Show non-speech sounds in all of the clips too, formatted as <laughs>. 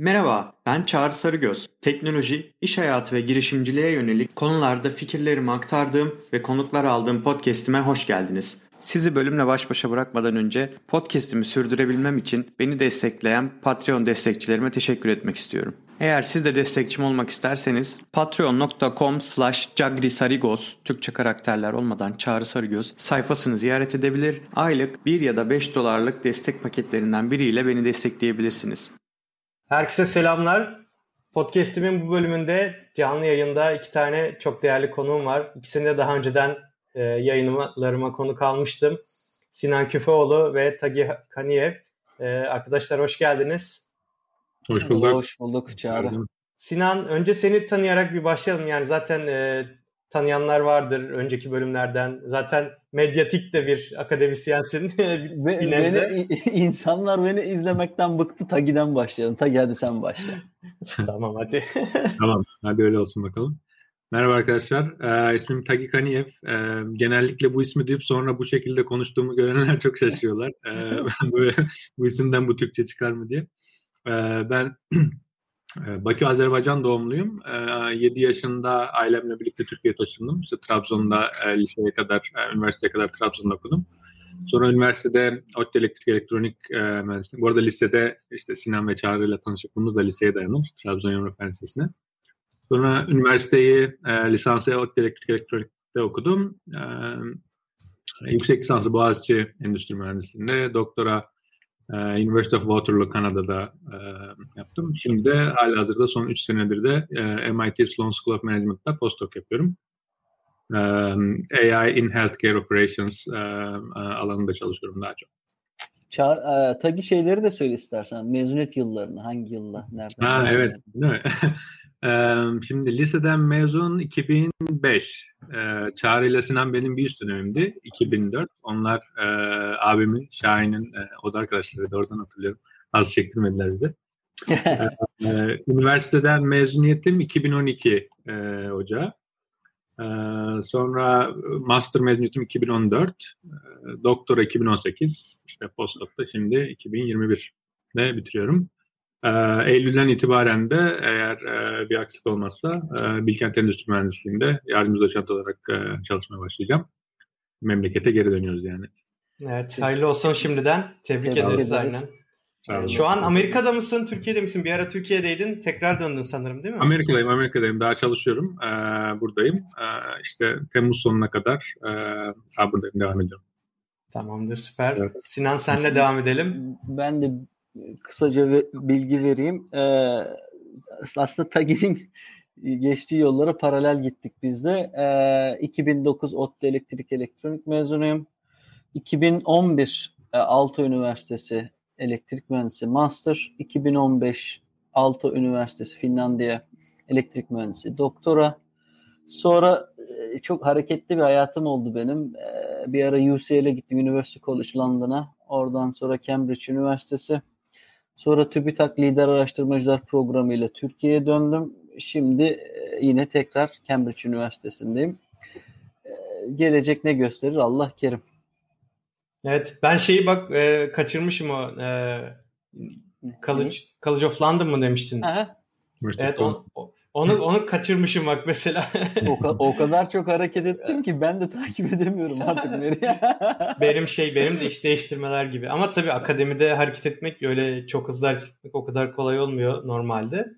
Merhaba, ben Çağrı Sarıgöz. Teknoloji, iş hayatı ve girişimciliğe yönelik konularda fikirlerimi aktardığım ve konuklar aldığım podcast'ime hoş geldiniz. Sizi bölümle baş başa bırakmadan önce podcast'imi sürdürebilmem için beni destekleyen Patreon destekçilerime teşekkür etmek istiyorum. Eğer siz de destekçim olmak isterseniz patreon.com slash cagrisarigos Türkçe karakterler olmadan Çağrı Sarıgöz sayfasını ziyaret edebilir. Aylık 1 ya da 5 dolarlık destek paketlerinden biriyle beni destekleyebilirsiniz. Herkese selamlar. Podcast'imin bu bölümünde canlı yayında iki tane çok değerli konuğum var. İkisini de daha önceden e, yayınlarıma konuk almıştım. Sinan Küfeoğlu ve Tagi Kaniyev. E, arkadaşlar hoş geldiniz. Hoş bulduk. Hoş bulduk Çağrı. Sinan önce seni tanıyarak bir başlayalım. Yani zaten e, tanıyanlar vardır önceki bölümlerden. Zaten medyatik de bir akademisyensin. <laughs> Ve, beni, insanlar beni izlemekten bıktı. Tagi'den başlayalım. Tagi hadi sen başla. <laughs> tamam hadi. <laughs> tamam hadi öyle olsun bakalım. Merhaba arkadaşlar. Ee, ismim Tagi Kaniyev. Ee, genellikle bu ismi duyup sonra bu şekilde konuştuğumu görenler çok şaşıyorlar. Ee, böyle, bu isimden bu Türkçe çıkar mı diye. Ee, ben <clears throat> Bakü Azerbaycan doğumluyum. 7 yaşında ailemle birlikte Türkiye'ye taşındım. İşte Trabzon'da liseye kadar, üniversiteye kadar Trabzon'da okudum. Sonra üniversitede ODTÜ Elektrik Elektronik Mühendisliği. Bu arada lisede işte Sinan ve Çağrı ile tanışıklığımız da liseye dayanır. Trabzon Yumruk Lisesi'ne. Sonra üniversiteyi lisansı ODTÜ Elektrik Elektronik'te okudum. Yüksek lisansı Boğaziçi Endüstri Mühendisliği'nde. Doktora University of Waterloo Kanada'da e, yaptım. Şimdi de hala hazırda son 3 senedir de e, MIT Sloan School of Management'ta postdoc yapıyorum. E, AI in Healthcare Operations e, alanında çalışıyorum daha çok. Ça e, Tagi şeyleri de söyle istersen. Mezuniyet yıllarını hangi yılla? Nereden? Ha, evet. Değil mi? Şimdi liseden mezun 2005. Çağrı ile Sinan benim bir üst dönemimdi. 2004. Onlar e, abimin, Şahin'in e, o da arkadaşları da oradan hatırlıyorum. Az çektirmediler bize. <laughs> e, üniversiteden mezuniyetim 2012 e, Ocağı. E, sonra master mezuniyetim 2014. E, doktora 2018. İşte postdoc'ta şimdi 2021 ve bitiriyorum. E, Eylül'den itibaren de eğer e, bir aksilik olmazsa e, Bilkent Endüstri Mühendisliği'nde yardımcı doçent olarak e, çalışmaya başlayacağım. Memlekete geri dönüyoruz yani. Evet, hayırlı olsun şimdiden. Tebrik, Tebrik ederiz, aynen. Şu an Amerika'da mısın, Türkiye'de misin? Bir ara Türkiye'deydin, tekrar döndün sanırım değil mi? Amerika'dayım, Amerika'dayım. Daha çalışıyorum. Ee, buradayım. Ee, işte Temmuz sonuna kadar e, buradayım, devam ediyorum. Tamamdır, süper. Evet. Sinan senle devam edelim. Ben de kısaca bilgi vereyim. Ee, aslında Tagi'nin <laughs> geçtiği yollara paralel gittik biz de. Ee, 2009 ODTÜ Elektrik Elektronik mezunuyum. 2011 e, Aalto Üniversitesi Elektrik Mühendisi Master. 2015 Aalto Üniversitesi Finlandiya Elektrik Mühendisi Doktora. Sonra e, çok hareketli bir hayatım oldu benim. E, bir ara UCL'e gittim, University College London'a. Oradan sonra Cambridge Üniversitesi. Sonra TÜBİTAK Lider Araştırmacılar Programı ile Türkiye'ye döndüm. Şimdi e, yine tekrar Cambridge Üniversitesi'ndeyim. E, gelecek ne gösterir Allah kerim. Evet ben şeyi bak e, kaçırmışım o e, College, College of London mı demiştin? Aha. Evet on, onu onu kaçırmışım bak mesela. <laughs> o, o kadar çok hareket ettim ki ben de takip edemiyorum artık nereye. <laughs> benim şey benim de iş değiştirmeler gibi. Ama tabii akademide hareket etmek öyle çok hızlı hareket etmek o kadar kolay olmuyor normalde.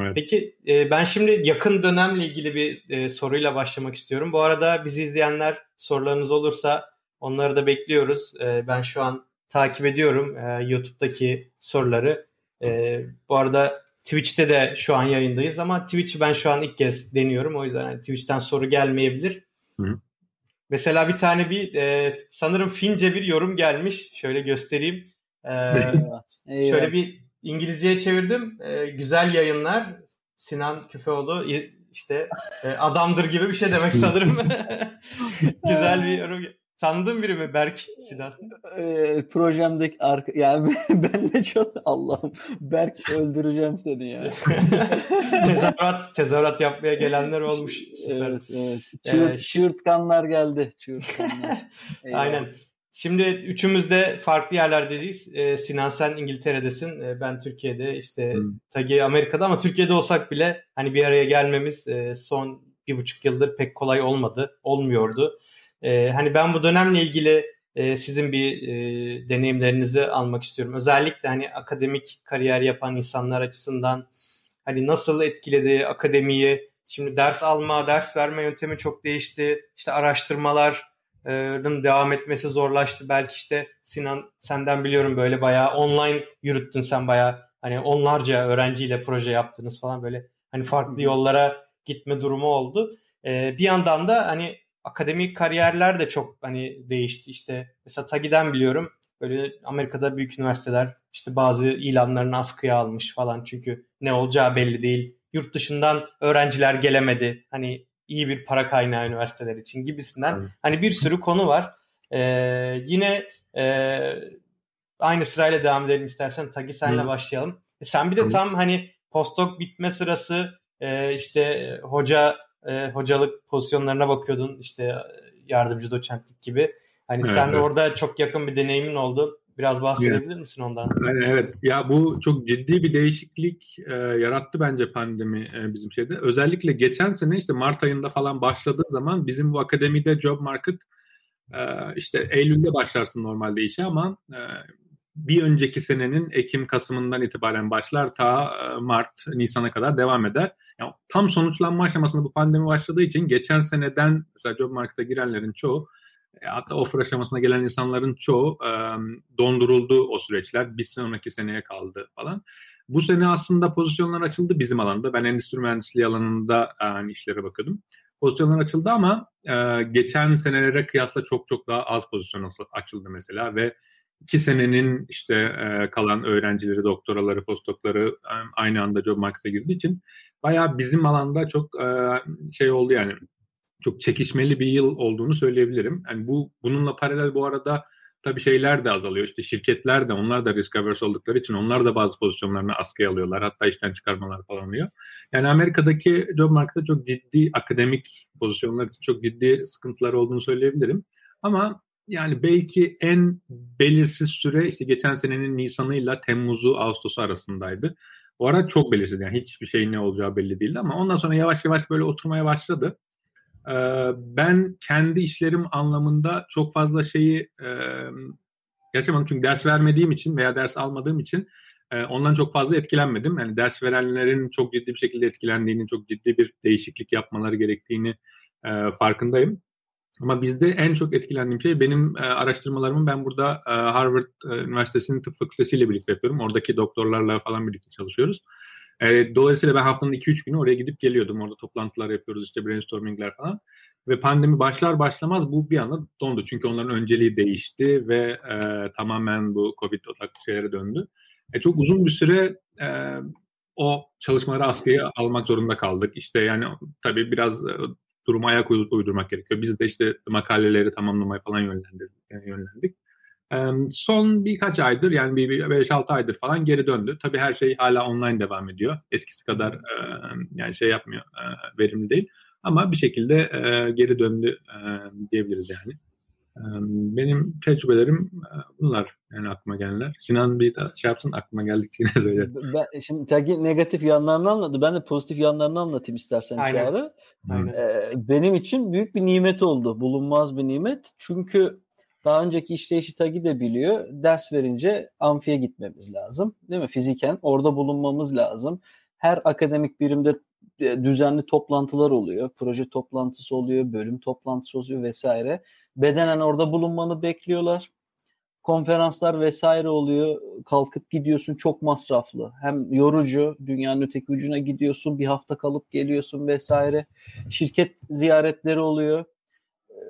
Evet. Peki e, ben şimdi yakın dönemle ilgili bir e, soruyla başlamak istiyorum. Bu arada bizi izleyenler sorularınız olursa onları da bekliyoruz. E, ben şu an takip ediyorum e, YouTube'daki soruları. E, bu arada Twitch'te de şu an yayındayız ama Twitch'i ben şu an ilk kez deniyorum. O yüzden yani Twitch'ten soru gelmeyebilir. Hı. Mesela bir tane bir e, sanırım Fince bir yorum gelmiş. Şöyle göstereyim. E, <laughs> şöyle bir İngilizceye çevirdim. E, güzel yayınlar. Sinan Küfeoğlu işte e, adamdır gibi bir şey demek <laughs> sanırım. <laughs> güzel bir yorum. Tanıdığın biri mi Berk Sinan? E, projemdeki arka yani <laughs> benle çok Allah'ım Berk öldüreceğim seni ya. <laughs> tezahürat tezahürat yapmaya gelenler olmuş. Evet evet. Çığırt, ee, çığırtkanlar geldi. Çığırtkanlar. <laughs> Aynen. Şimdi üçümüz de farklı yerlerdeyiz. Ee, Sinan sen İngiltere'desin, ee, ben Türkiye'de, işte hmm. Tagi Amerika'da ama Türkiye'de olsak bile hani bir araya gelmemiz e, son bir buçuk yıldır pek kolay olmadı, olmuyordu. Ee, hani ben bu dönemle ilgili e, sizin bir e, deneyimlerinizi almak istiyorum. Özellikle hani akademik kariyer yapan insanlar açısından hani nasıl etkiledi akademiyi? Şimdi ders alma, ders verme yöntemi çok değişti. İşte araştırmaların devam etmesi zorlaştı. Belki işte Sinan senden biliyorum böyle bayağı online yürüttün sen bayağı hani onlarca öğrenciyle proje yaptınız falan böyle hani farklı yollara gitme durumu oldu. Ee, bir yandan da hani akademik kariyerler de çok hani değişti. İşte mesela Tagi'den biliyorum böyle Amerika'da büyük üniversiteler işte bazı ilanlarını askıya almış falan çünkü ne olacağı belli değil. Yurt dışından öğrenciler gelemedi. Hani iyi bir para kaynağı üniversiteler için gibisinden. Evet. Hani bir sürü konu var. Ee, yine e, aynı sırayla devam edelim istersen. Tagi senle Hı. başlayalım. E sen bir de tam hani postdoc bitme sırası e, işte hoca e, hocalık pozisyonlarına bakıyordun işte yardımcı doçentlik gibi. Hani evet, sen de evet. orada çok yakın bir deneyimin oldu. Biraz bahsedebilir evet. misin ondan? Evet. Ya bu çok ciddi bir değişiklik e, yarattı bence pandemi e, bizim şeyde. Özellikle geçen sene işte Mart ayında falan başladığı zaman bizim bu akademide job market e, işte Eylül'de başlarsın normalde işe ama e, bir önceki senenin Ekim Kasım'ından itibaren başlar ta e, Mart Nisan'a kadar devam eder. Yani tam sonuçlanma aşamasında bu pandemi başladığı için geçen seneden mesela job market'a girenlerin çoğu e, hatta offer aşamasına gelen insanların çoğu e, donduruldu o süreçler. Bir sonraki seneye kaldı falan. Bu sene aslında pozisyonlar açıldı bizim alanda. Ben endüstri mühendisliği alanında yani işlere bakıyordum. Pozisyonlar açıldı ama e, geçen senelere kıyasla çok çok daha az pozisyon açıldı mesela ve iki senenin işte e, kalan öğrencileri, doktoraları, postdokları aynı anda job market'a girdiği için bayağı bizim alanda çok e, şey oldu yani çok çekişmeli bir yıl olduğunu söyleyebilirim. Yani bu bununla paralel bu arada tabii şeyler de azalıyor. İşte şirketler de onlar da risk averse oldukları için onlar da bazı pozisyonlarını askıya alıyorlar. Hatta işten çıkarmalar falan oluyor. Yani Amerika'daki job market'ta çok ciddi akademik pozisyonlar için çok ciddi sıkıntılar olduğunu söyleyebilirim. Ama yani belki en belirsiz süre işte geçen senenin Nisan'ıyla Temmuz'u Ağustos'u arasındaydı. O ara çok belirsiz yani hiçbir şeyin ne olacağı belli değildi ama ondan sonra yavaş yavaş böyle oturmaya başladı. Ee, ben kendi işlerim anlamında çok fazla şeyi e, yaşamadım çünkü ders vermediğim için veya ders almadığım için e, ondan çok fazla etkilenmedim. Yani ders verenlerin çok ciddi bir şekilde etkilendiğini, çok ciddi bir değişiklik yapmaları gerektiğini e, farkındayım. Ama bizde en çok etkilendiğim şey benim e, araştırmalarımı ben burada e, Harvard e, Üniversitesi'nin tıp fakültesiyle birlikte yapıyorum. Oradaki doktorlarla falan birlikte çalışıyoruz. E, dolayısıyla ben haftanın 2-3 günü oraya gidip geliyordum. Orada toplantılar yapıyoruz işte brainstormingler falan. Ve pandemi başlar başlamaz bu bir anda dondu. Çünkü onların önceliği değişti ve e, tamamen bu Covid odaklı şeylere döndü. E, çok uzun bir süre e, o çalışmaları askıya almak zorunda kaldık. İşte yani tabii biraz e, duruma ayak uydurmak gerekiyor. Biz de işte makaleleri tamamlamaya falan yönlendirdik. Yani yönlendik. Son birkaç aydır yani bir 5-6 aydır falan geri döndü. Tabii her şey hala online devam ediyor. Eskisi kadar yani şey yapmıyor, verimli değil. Ama bir şekilde geri döndü diyebiliriz yani. Benim tecrübelerim bunlar yani aklıma gelenler. Sinan bir şey yapsın aklıma geldikçe yine söyle. Ben, şimdi Tagi negatif yanlarını anlattı. Ben de pozitif yanlarını anlatayım istersen Aynen. Çağrı. Aynen. Ee, benim için büyük bir nimet oldu. Bulunmaz bir nimet. Çünkü daha önceki işleyişi Tagi de biliyor. Ders verince amfiye gitmemiz lazım. Değil mi? Fiziken orada bulunmamız lazım. Her akademik birimde e, düzenli toplantılar oluyor. Proje toplantısı oluyor, bölüm toplantısı oluyor vesaire. Bedenen orada bulunmanı bekliyorlar. Konferanslar vesaire oluyor. Kalkıp gidiyorsun çok masraflı. Hem yorucu, dünyanın öteki ucuna gidiyorsun, bir hafta kalıp geliyorsun vesaire. Şirket ziyaretleri oluyor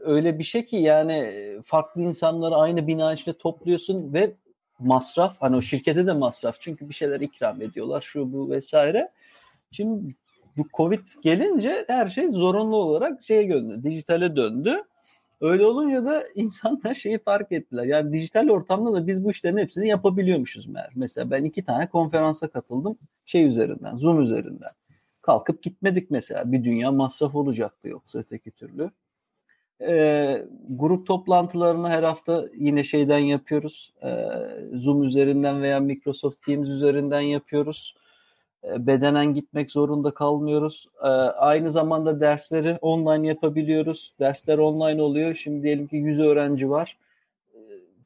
öyle bir şey ki yani farklı insanları aynı bina içinde topluyorsun ve masraf hani o şirkete de masraf çünkü bir şeyler ikram ediyorlar şu bu vesaire. Şimdi bu Covid gelince her şey zorunlu olarak şeye döndü, dijitale döndü. Öyle olunca da <laughs> insanlar şeyi fark ettiler. Yani dijital ortamda da biz bu işlerin hepsini yapabiliyormuşuz meğer. Mesela ben iki tane konferansa katıldım şey üzerinden, Zoom üzerinden. Kalkıp gitmedik mesela. Bir dünya masraf olacaktı yoksa öteki türlü. E, grup toplantılarını her hafta yine şeyden yapıyoruz. E, Zoom üzerinden veya Microsoft Teams üzerinden yapıyoruz. E, bedenen gitmek zorunda kalmıyoruz. E, aynı zamanda dersleri online yapabiliyoruz. Dersler online oluyor. Şimdi diyelim ki 100 öğrenci var. E,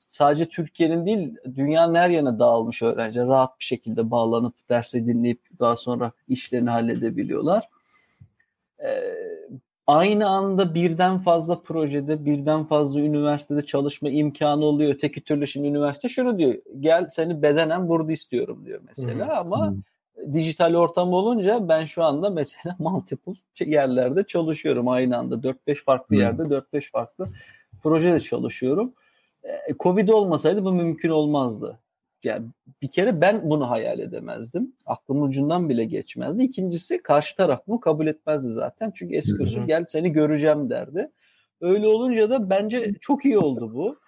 sadece Türkiye'nin değil, dünyanın her yerine dağılmış öğrenci. Rahat bir şekilde bağlanıp dersi dinleyip daha sonra işlerini halledebiliyorlar. Aynı anda birden fazla projede, birden fazla üniversitede çalışma imkanı oluyor. Öteki türlü şimdi üniversite şunu diyor. Gel seni bedenen burada istiyorum diyor mesela hmm. ama hmm dijital ortam olunca ben şu anda mesela <laughs> multiple yerlerde çalışıyorum aynı anda. 4-5 farklı hmm. yerde 4-5 farklı projede çalışıyorum. E, Covid olmasaydı bu mümkün olmazdı. Yani bir kere ben bunu hayal edemezdim. Aklım ucundan bile geçmezdi. İkincisi karşı taraf bunu kabul etmezdi zaten. Çünkü eski usul gel seni göreceğim derdi. Öyle olunca da bence çok iyi oldu bu.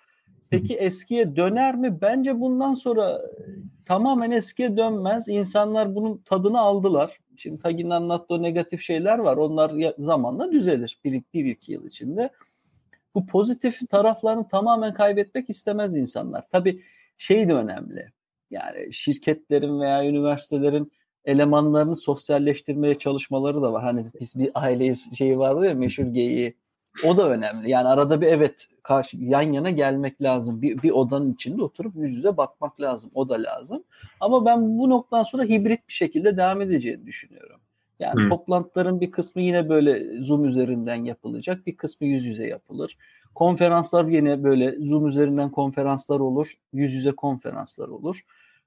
Peki eskiye döner mi? Bence bundan sonra tamamen eskiye dönmez. İnsanlar bunun tadını aldılar. Şimdi Tagin'in anlattığı negatif şeyler var. Onlar zamanla düzelir. Bir, bir iki yıl içinde. Bu pozitif taraflarını tamamen kaybetmek istemez insanlar. Tabii şey de önemli. Yani şirketlerin veya üniversitelerin elemanlarını sosyalleştirmeye çalışmaları da var. Hani biz bir aileyiz şeyi vardı ya meşhur geyiği o da önemli. Yani arada bir evet karşı yan yana gelmek lazım. Bir, bir odanın içinde oturup yüz yüze bakmak lazım. O da lazım. Ama ben bu noktadan sonra hibrit bir şekilde devam edeceğini düşünüyorum. Yani hmm. toplantıların bir kısmı yine böyle Zoom üzerinden yapılacak. Bir kısmı yüz yüze yapılır. Konferanslar yine böyle Zoom üzerinden konferanslar olur. Yüz yüze konferanslar olur.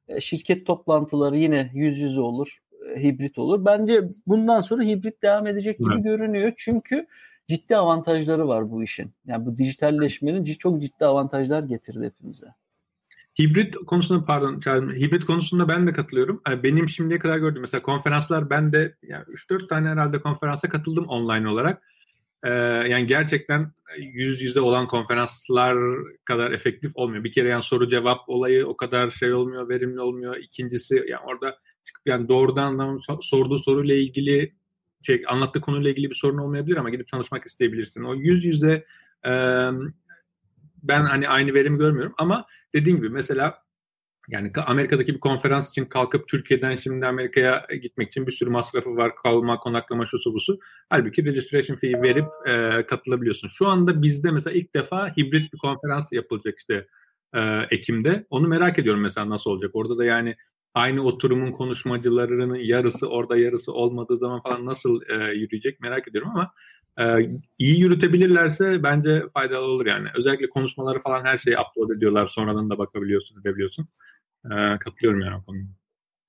E, şirket toplantıları yine yüz yüze olur. E, hibrit olur. Bence bundan sonra hibrit devam edecek gibi hmm. görünüyor. Çünkü ciddi avantajları var bu işin. Yani bu dijitalleşmenin çok ciddi avantajlar getirdi hepimize. Hibrit konusunda pardon hibrit konusunda ben de katılıyorum. Yani benim şimdiye kadar gördüğüm mesela konferanslar ben de yani 3-4 tane herhalde konferansa katıldım online olarak. Ee, yani gerçekten yüz yüze olan konferanslar kadar efektif olmuyor. Bir kere yani soru cevap olayı o kadar şey olmuyor, verimli olmuyor. İkincisi yani orada yani doğrudan sorduğu soruyla ilgili şey, anlattığı konuyla ilgili bir sorun olmayabilir ama gidip çalışmak isteyebilirsin. O yüz yüze e, ben hani aynı verimi görmüyorum ama dediğim gibi mesela yani Amerika'daki bir konferans için kalkıp Türkiye'den şimdi Amerika'ya gitmek için bir sürü masrafı var. Kalma, konaklama, şusu busu. Halbuki registration fee verip e, katılabiliyorsun. Şu anda bizde mesela ilk defa hibrit bir konferans yapılacak işte e, Ekim'de. Onu merak ediyorum mesela nasıl olacak. Orada da yani aynı oturumun konuşmacılarının yarısı orada yarısı olmadığı zaman falan nasıl e, yürüyecek merak ediyorum ama e, iyi yürütebilirlerse bence faydalı olur yani. Özellikle konuşmaları falan her şeyi upload ediyorlar. Sonradan da bakabiliyorsun, edebiliyorsun. E, katılıyorum yani o konuda.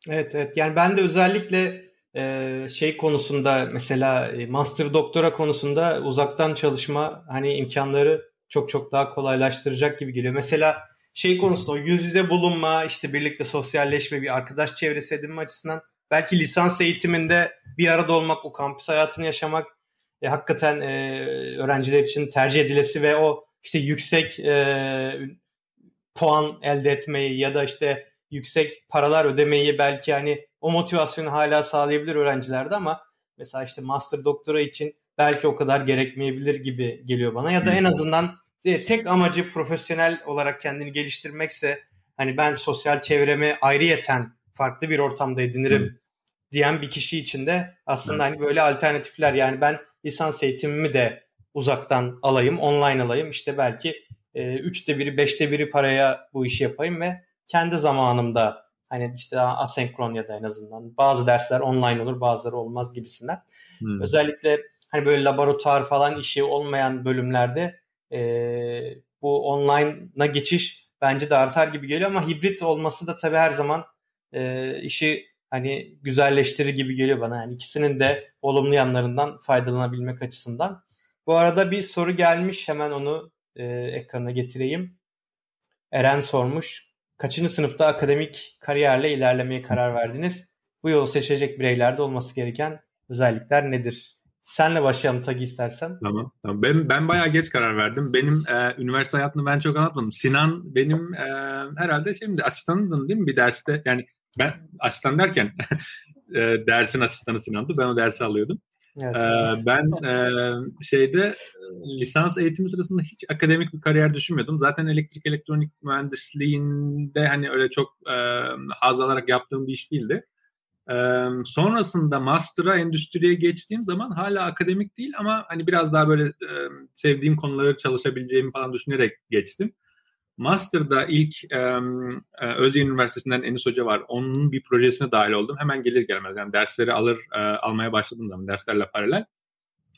Evet evet yani ben de özellikle e, şey konusunda mesela e, master doktora konusunda uzaktan çalışma hani imkanları çok çok daha kolaylaştıracak gibi geliyor. Mesela şey konusunda o yüz yüze bulunma, işte birlikte sosyalleşme, bir arkadaş çevresi edinme açısından belki lisans eğitiminde bir arada olmak, o kampüs hayatını yaşamak e, hakikaten e, öğrenciler için tercih edilesi ve o işte yüksek e, puan elde etmeyi ya da işte yüksek paralar ödemeyi belki hani o motivasyonu hala sağlayabilir öğrencilerde ama mesela işte master doktora için belki o kadar gerekmeyebilir gibi geliyor bana ya da en azından tek amacı profesyonel olarak kendini geliştirmekse hani ben sosyal çevremi ayrıyeten farklı bir ortamda edinirim diyen bir kişi için de aslında hani böyle alternatifler yani ben lisans eğitimimi de uzaktan alayım, online alayım. işte belki e, üçte biri, beşte biri paraya bu işi yapayım ve kendi zamanımda hani işte asenkron ya da en azından bazı dersler online olur, bazıları olmaz gibisinden. Hmm. Özellikle hani böyle laboratuvar falan işi olmayan bölümlerde e, bu online'a geçiş bence de artar gibi geliyor ama hibrit olması da tabii her zaman e, işi hani güzelleştirir gibi geliyor bana. Yani ikisinin de olumlu yanlarından faydalanabilmek açısından. Bu arada bir soru gelmiş hemen onu e, ekrana getireyim. Eren sormuş. Kaçıncı sınıfta akademik kariyerle ilerlemeye karar verdiniz? Bu yolu seçecek bireylerde olması gereken özellikler nedir? Senle başlayalım Tagi istersen. Tamam. tamam. Ben, ben bayağı geç karar verdim. Benim e, üniversite hayatını ben çok anlatmadım. Sinan benim e, herhalde şimdi asistanıydım değil mi bir derste? Yani ben asistan derken <laughs> e, dersin asistanı Sinan'dı. Ben o dersi alıyordum. Evet. Ee, ben e, şeyde lisans eğitimi sırasında hiç akademik bir kariyer düşünmüyordum. Zaten elektrik elektronik mühendisliğinde hani öyle çok e, haz alarak yaptığım bir iş değildi. Sonrasında master'a endüstriye geçtiğim zaman hala akademik değil ama hani biraz daha böyle e, sevdiğim konuları çalışabileceğimi falan düşünerek geçtim. Master'da ilk e, Özyeğin Üniversitesi'nden Enis Hoca var. Onun bir projesine dahil oldum. Hemen gelir gelmez. Yani dersleri alır e, almaya başladım zaman derslerle paralel.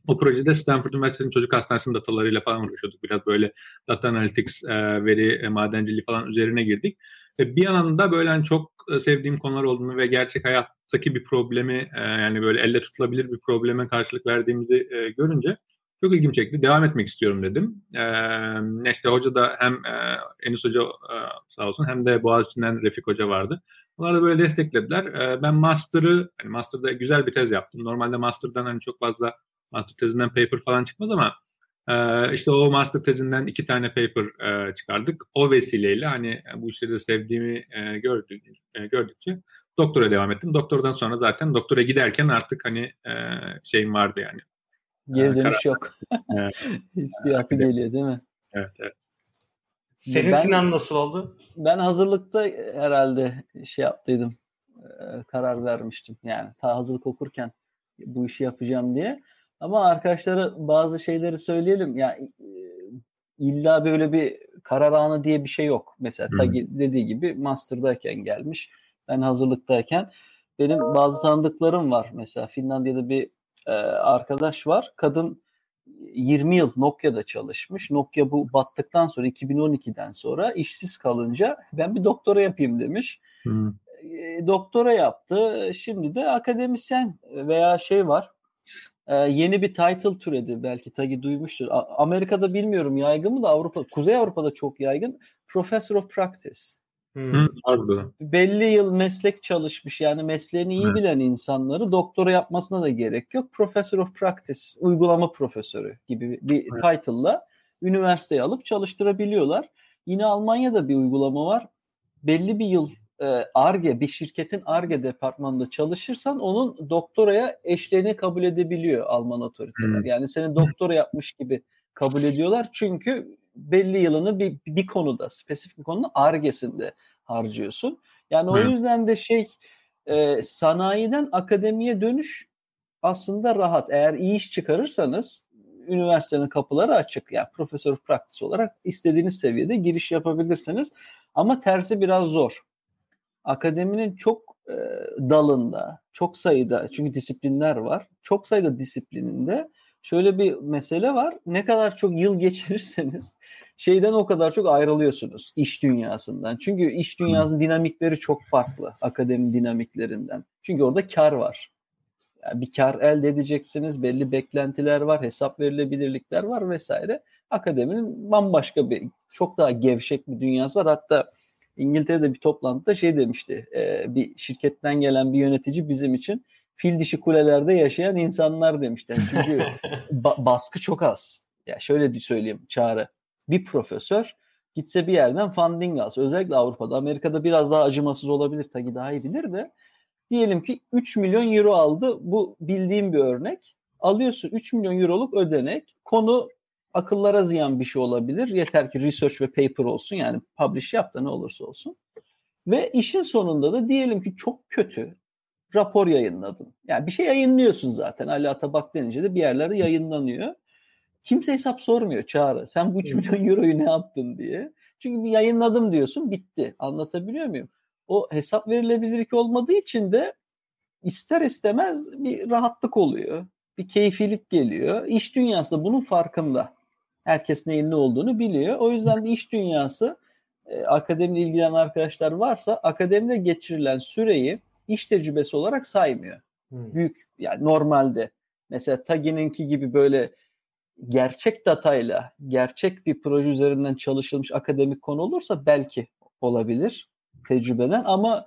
O projede Stanford Üniversitesi'nin çocuk hastanesinin datalarıyla falan uğraşıyorduk. Biraz böyle data analytics, e, veri e, madenciliği falan üzerine girdik. Ve bir yanında böyle hani çok sevdiğim konular olduğunu ve gerçek hayattaki bir problemi e, yani böyle elle tutulabilir bir probleme karşılık verdiğimizi e, görünce çok ilgimi çekti. Devam etmek istiyorum dedim. Ee, işte hoca da hem e, Enis Hoca e, sağ olsun hem de Boğaziçi'nden Refik Hoca vardı. Onlar da böyle desteklediler. Ben master'ı, hani master'da güzel bir tez yaptım. Normalde master'dan hani çok fazla master tezinden paper falan çıkmaz ama e, işte o master tezinden iki tane paper e, çıkardık. O vesileyle hani bu işleri sevdiğimi e, gördük, e, gördükçe doktora devam ettim. Doktordan sonra zaten doktora giderken artık hani e, şeyim vardı yani Geri dönüş yok. evet. <laughs> Hissiyatı evet. geliyor değil mi? Evet, evet. Senin ben, Sinan nasıl oldu? Ben hazırlıkta herhalde şey yaptıydım. karar vermiştim. Yani ta hazırlık okurken bu işi yapacağım diye. Ama arkadaşlara bazı şeyleri söyleyelim. Yani illa böyle bir karar anı diye bir şey yok. Mesela hmm. Tagi dediği gibi master'dayken gelmiş. Ben hazırlıktayken benim bazı tanıdıklarım var. Mesela Finlandiya'da bir e, arkadaş var. Kadın 20 yıl Nokia'da çalışmış. Nokia bu battıktan sonra 2012'den sonra işsiz kalınca ben bir doktora yapayım demiş. Hmm. E, doktora yaptı. Şimdi de akademisyen veya şey var. E, yeni bir title türedi belki Tagi duymuştur. Amerika'da bilmiyorum yaygın mı da Avrupa, Kuzey Avrupa'da çok yaygın. Professor of Practice. Hmm. Belli yıl meslek çalışmış yani mesleğini iyi evet. bilen insanları doktora yapmasına da gerek yok. Professor of Practice, uygulama profesörü gibi bir evet. title'la üniversiteye alıp çalıştırabiliyorlar. Yine Almanya'da bir uygulama var. Belli bir yıl ARGE, e, bir şirketin ARGE departmanında çalışırsan onun doktoraya eşlerini kabul edebiliyor Alman otoriteler. Hmm. Yani seni doktora yapmış gibi kabul ediyorlar. Çünkü belli yılını bir, bir konuda, spesifik bir konuda argesinde harcıyorsun. Yani o yüzden de şey e, sanayiden akademiye dönüş aslında rahat. Eğer iyi iş çıkarırsanız üniversitenin kapıları açık. Yani profesör praktis olarak istediğiniz seviyede giriş yapabilirsiniz. Ama tersi biraz zor. Akademinin çok e, dalında, çok sayıda çünkü disiplinler var. Çok sayıda disiplininde şöyle bir mesele var. Ne kadar çok yıl geçirirseniz şeyden o kadar çok ayrılıyorsunuz iş dünyasından. Çünkü iş dünyasının dinamikleri çok farklı akademi dinamiklerinden. Çünkü orada kar var. Yani bir kar elde edeceksiniz, belli beklentiler var, hesap verilebilirlikler var vesaire. Akademinin bambaşka bir, çok daha gevşek bir dünyası var. Hatta İngiltere'de bir toplantıda şey demişti, bir şirketten gelen bir yönetici bizim için fil dişi kulelerde yaşayan insanlar demişler. Çünkü <laughs> ba- baskı çok az. Ya şöyle bir söyleyeyim Çağrı. Bir profesör gitse bir yerden funding alsa özellikle Avrupa'da Amerika'da biraz daha acımasız olabilir tabii daha iyi bilir de diyelim ki 3 milyon euro aldı bu bildiğim bir örnek alıyorsun 3 milyon euroluk ödenek konu akıllara ziyan bir şey olabilir yeter ki research ve paper olsun yani publish yap da ne olursa olsun ve işin sonunda da diyelim ki çok kötü rapor yayınladın. Yani bir şey yayınlıyorsun zaten. Ali Atabak denince de bir yerlerde yayınlanıyor. Kimse hesap sormuyor Çağrı. Sen bu 3 milyon euroyu ne yaptın diye. Çünkü bir yayınladım diyorsun bitti. Anlatabiliyor muyum? O hesap verilebilirlik olmadığı için de ister istemez bir rahatlık oluyor. Bir keyfilik geliyor. İş dünyası da bunun farkında. Herkes neyin ne olduğunu biliyor. O yüzden de iş dünyası e, akademiyle ilgilenen arkadaşlar varsa akademide geçirilen süreyi iş tecrübesi olarak saymıyor. Hmm. Büyük yani normalde mesela Tagi'ninki gibi böyle gerçek datayla gerçek bir proje üzerinden çalışılmış akademik konu olursa belki olabilir tecrübeden ama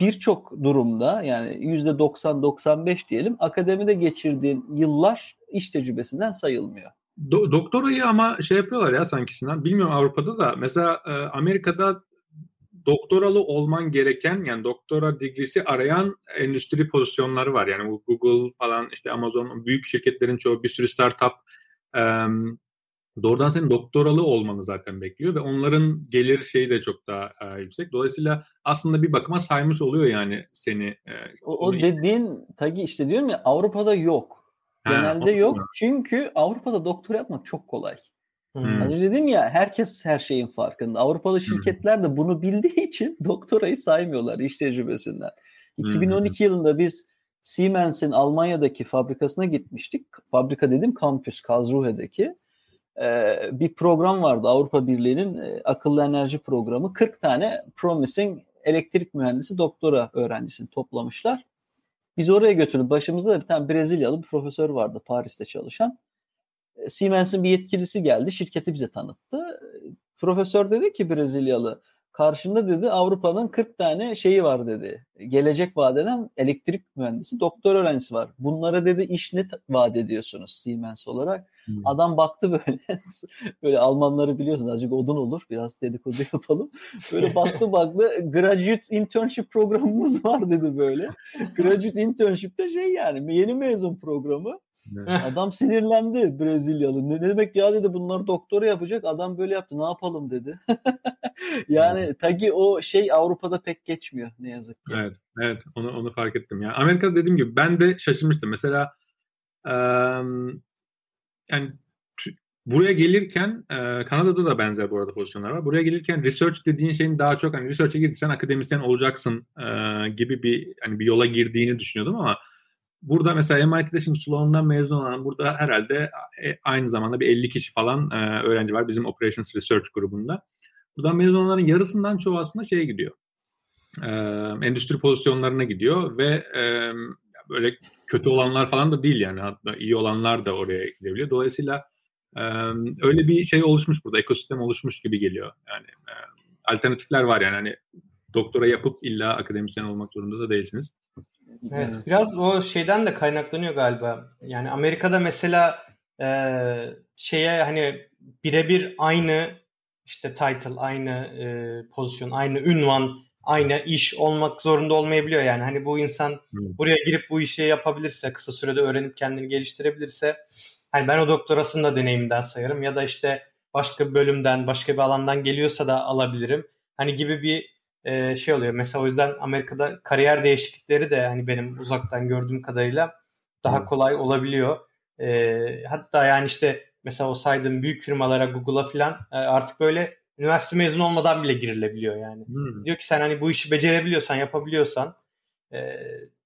birçok durumda yani yüzde 90-95 diyelim akademide geçirdiğin yıllar iş tecrübesinden sayılmıyor. Do- doktorayı ama şey yapıyorlar ya sankisinden. Bilmiyorum Avrupa'da da mesela e, Amerika'da doktoralı olman gereken yani doktora digrisi arayan endüstri pozisyonları var. Yani bu Google falan işte Amazon büyük şirketlerin çoğu bir sürü startup e, doğrudan senin doktoralı olmanı zaten bekliyor ve onların gelir şeyi de çok daha e, yüksek. Dolayısıyla aslında bir bakıma saymış oluyor yani seni. E, o, o dediğin tagi işte diyorum ya Avrupa'da yok. Genelde ha, yok. Çünkü Avrupa'da doktor yapmak çok kolay. Hmm. Az dedim ya herkes her şeyin farkında. Avrupalı şirketler de bunu bildiği için <laughs> doktorayı saymıyorlar iş tecrübesinden. 2012 hmm. yılında biz Siemens'in Almanya'daki fabrikasına gitmiştik. Fabrika dedim kampüs Karlsruhe'deki. Ee, bir program vardı Avrupa Birliği'nin e, akıllı enerji programı. 40 tane promising elektrik mühendisi doktora öğrencisini toplamışlar. Biz oraya götürdük. Başımızda da bir tane Brezilyalı bir profesör vardı Paris'te çalışan. E, Siemens'in bir yetkilisi geldi. Şirketi bize tanıttı. Profesör dedi ki Brezilyalı karşında dedi Avrupa'nın 40 tane şeyi var dedi. Gelecek vadeden elektrik mühendisi, doktor öğrencisi var. Bunlara dedi iş ne vaat ediyorsunuz Siemens olarak? Hmm. Adam baktı böyle. <laughs> böyle Almanları biliyorsunuz azıcık odun olur. Biraz dedikodu yapalım. Böyle baktı <laughs> baktı graduate internship programımız var dedi böyle. <laughs> Graduate internship de şey yani yeni mezun programı. Adam sinirlendi Brezilyalı. Ne demek ya dedi bunlar doktora yapacak. Adam böyle yaptı. Ne yapalım dedi. <laughs> yani evet. tagi o şey Avrupa'da pek geçmiyor ne yazık ki. Evet, evet onu onu fark ettim. Yani Amerika'da dediğim gibi ben de şaşırmıştım. Mesela um, yani buraya gelirken e, Kanada'da da benzer bu arada pozisyonlar var. Buraya gelirken research dediğin şeyin daha çok hani research'e girdiysen akademisyen olacaksın e, gibi bir hani bir yola girdiğini düşünüyordum ama burada mesela MIT'de şimdi Sloan'dan mezun olan burada herhalde e, aynı zamanda bir 50 kişi falan e, öğrenci var bizim Operations Research grubunda. Buradan mezun olanların yarısından çoğu aslında şeye gidiyor. E, endüstri pozisyonlarına gidiyor ve böyle kötü olanlar falan da değil yani hatta iyi olanlar da oraya gidebiliyor. Dolayısıyla öyle bir şey oluşmuş burada ekosistem oluşmuş gibi geliyor. Yani alternatifler var yani hani doktora yapıp illa akademisyen olmak zorunda da değilsiniz. Evet, biraz o şeyden de kaynaklanıyor galiba. Yani Amerika'da mesela e, şeye hani birebir aynı işte title, aynı e, pozisyon, aynı ünvan, aynı iş olmak zorunda olmayabiliyor. Yani hani bu insan hmm. buraya girip bu işi yapabilirse, kısa sürede öğrenip kendini geliştirebilirse hani ben o doktorasını da deneyimden sayarım ya da işte başka bir bölümden, başka bir alandan geliyorsa da alabilirim. Hani gibi bir e, şey oluyor. Mesela o yüzden Amerika'da kariyer değişiklikleri de hani benim uzaktan gördüğüm kadarıyla daha kolay olabiliyor. E, hatta yani işte mesela o saydığım büyük firmalara Google'a falan e, artık böyle üniversite mezun olmadan bile girilebiliyor yani. Hmm. Diyor ki sen hani bu işi becerebiliyorsan, yapabiliyorsan e,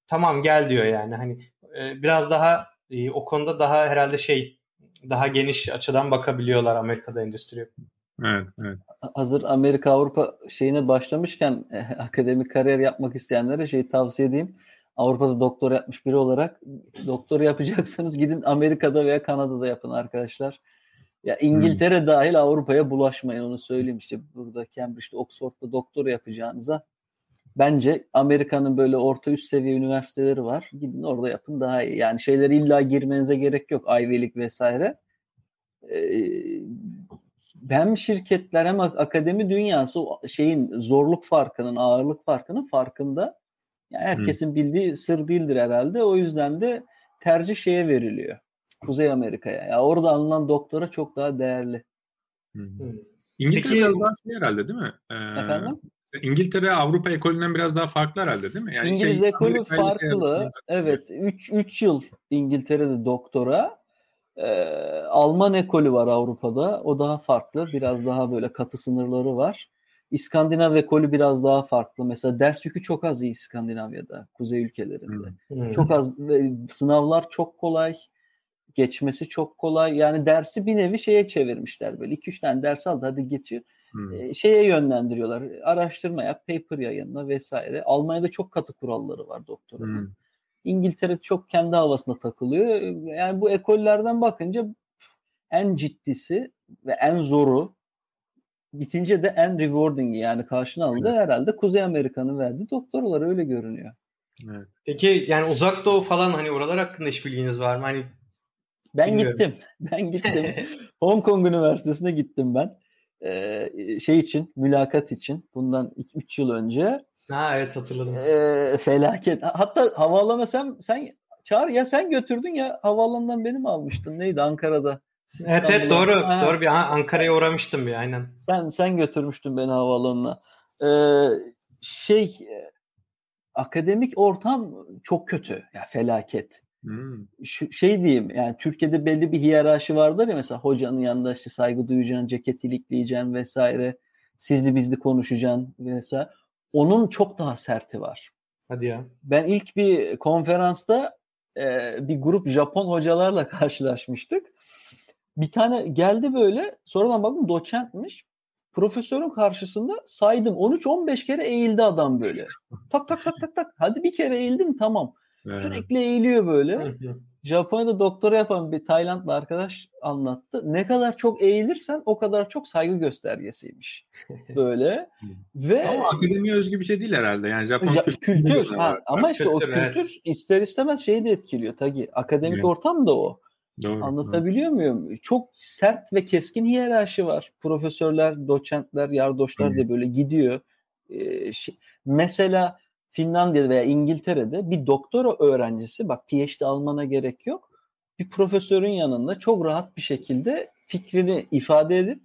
tamam gel diyor yani. Hani e, biraz daha e, o konuda daha herhalde şey daha geniş açıdan bakabiliyorlar Amerika'da endüstri. Evet, evet. Hazır Amerika Avrupa şeyine başlamışken eh, akademik kariyer yapmak isteyenlere şey tavsiye edeyim. Avrupa'da doktor yapmış biri olarak doktor yapacaksanız gidin Amerika'da veya Kanada'da yapın arkadaşlar. Ya İngiltere hmm. dahil Avrupa'ya bulaşmayın onu söyleyeyim işte burada Cambridge'de Oxford'da doktor yapacağınıza bence Amerika'nın böyle orta üst seviye üniversiteleri var. Gidin orada yapın daha iyi. Yani şeyleri illa girmenize gerek yok Ivy League vesaire. Ee, hem şirketler hem akademi dünyası şeyin zorluk farkının, ağırlık farkının farkında. Yani herkesin hmm. bildiği sır değildir herhalde. O yüzden de tercih şeye veriliyor. Kuzey Amerika'ya. Ya orada alınan doktora çok daha değerli. Hmm. İngiltere Peki, biraz daha şey herhalde değil mi? Ee, efendim? İngiltere Avrupa ekolünden biraz daha farklı herhalde değil mi? Yani İngiliz şey, ekolü farklı. Şey evet. 3 yıl İngiltere'de doktora ee, Alman ekolü var Avrupa'da. O daha farklı. Biraz daha böyle katı sınırları var. İskandinav ekolü biraz daha farklı. Mesela ders yükü çok az iyi İskandinavya'da, kuzey ülkelerinde. Hmm. Çok az sınavlar çok kolay. Geçmesi çok kolay. Yani dersi bir nevi şeye çevirmişler böyle. 2-3 tane ders aldı hadi geçiyor. Hmm. E, şeye yönlendiriyorlar. Araştırma yap, paper yayınla vesaire. Almanya'da çok katı kuralları var doktoranın. Hmm. İngiltere çok kendi havasına takılıyor. Yani bu ekollerden bakınca en ciddisi ve en zoru bitince de en rewarding yani karşına alındı evet. herhalde Kuzey Amerika'nın verdiği doktorlar öyle görünüyor. Evet. Peki yani uzak doğu falan hani oralar hakkında hiç bilginiz var mı? Hani ben bilmiyorum. gittim. <laughs> Ben gittim. <laughs> Hong Kong Üniversitesi'ne gittim ben. e, şey için, mülakat için bundan 3 yıl önce. Ha evet hatırladım. E, felaket. Hatta havaalanına sen sen çağır ya sen götürdün ya havaalanından beni mi almıştın? Neydi Ankara'da? Evet evet doğru. Ha. Doğru bir Ankara'ya uğramıştım bir aynen. Sen sen götürmüştün beni havaalanına. Ee, şey akademik ortam çok kötü. Ya felaket. Hmm. Şu şey diyeyim yani Türkiye'de belli bir hiyerarşi vardır ya mesela hocanın yanında işte saygı duyacaksın, ceket ilikleyeceksin vesaire. Sizli bizli konuşacaksın vesaire. Onun çok daha serti var. Hadi ya. Ben ilk bir konferansta e, bir grup Japon hocalarla <laughs> karşılaşmıştık. Bir tane geldi böyle sonradan baktım doçentmiş. Profesörün karşısında saydım 13-15 kere eğildi adam böyle. <laughs> tak tak tak tak tak. Hadi bir kere eğildim tamam. Sürekli eğiliyor böyle. Japonya'da doktora yapan bir Taylandlı arkadaş anlattı. Ne kadar çok eğilirsen o kadar çok saygı göstergesiymiş. <laughs> Böyle. Ve ama akademiye özgü bir şey değil herhalde. Yani Japon ja, kültür. Ha, ama işte kültür, o kültür evet. ister istemez şeyi de etkiliyor Tagi. Akademik evet. ortam da o. Doğru, Anlatabiliyor doğru. muyum? Çok sert ve keskin hiyerarşi var. Profesörler, doçentler, yardoşlar da böyle gidiyor. Ee, şey, mesela Finlandiya'da veya İngiltere'de bir doktora öğrencisi bak PhD almana gerek yok. Bir profesörün yanında çok rahat bir şekilde fikrini ifade edip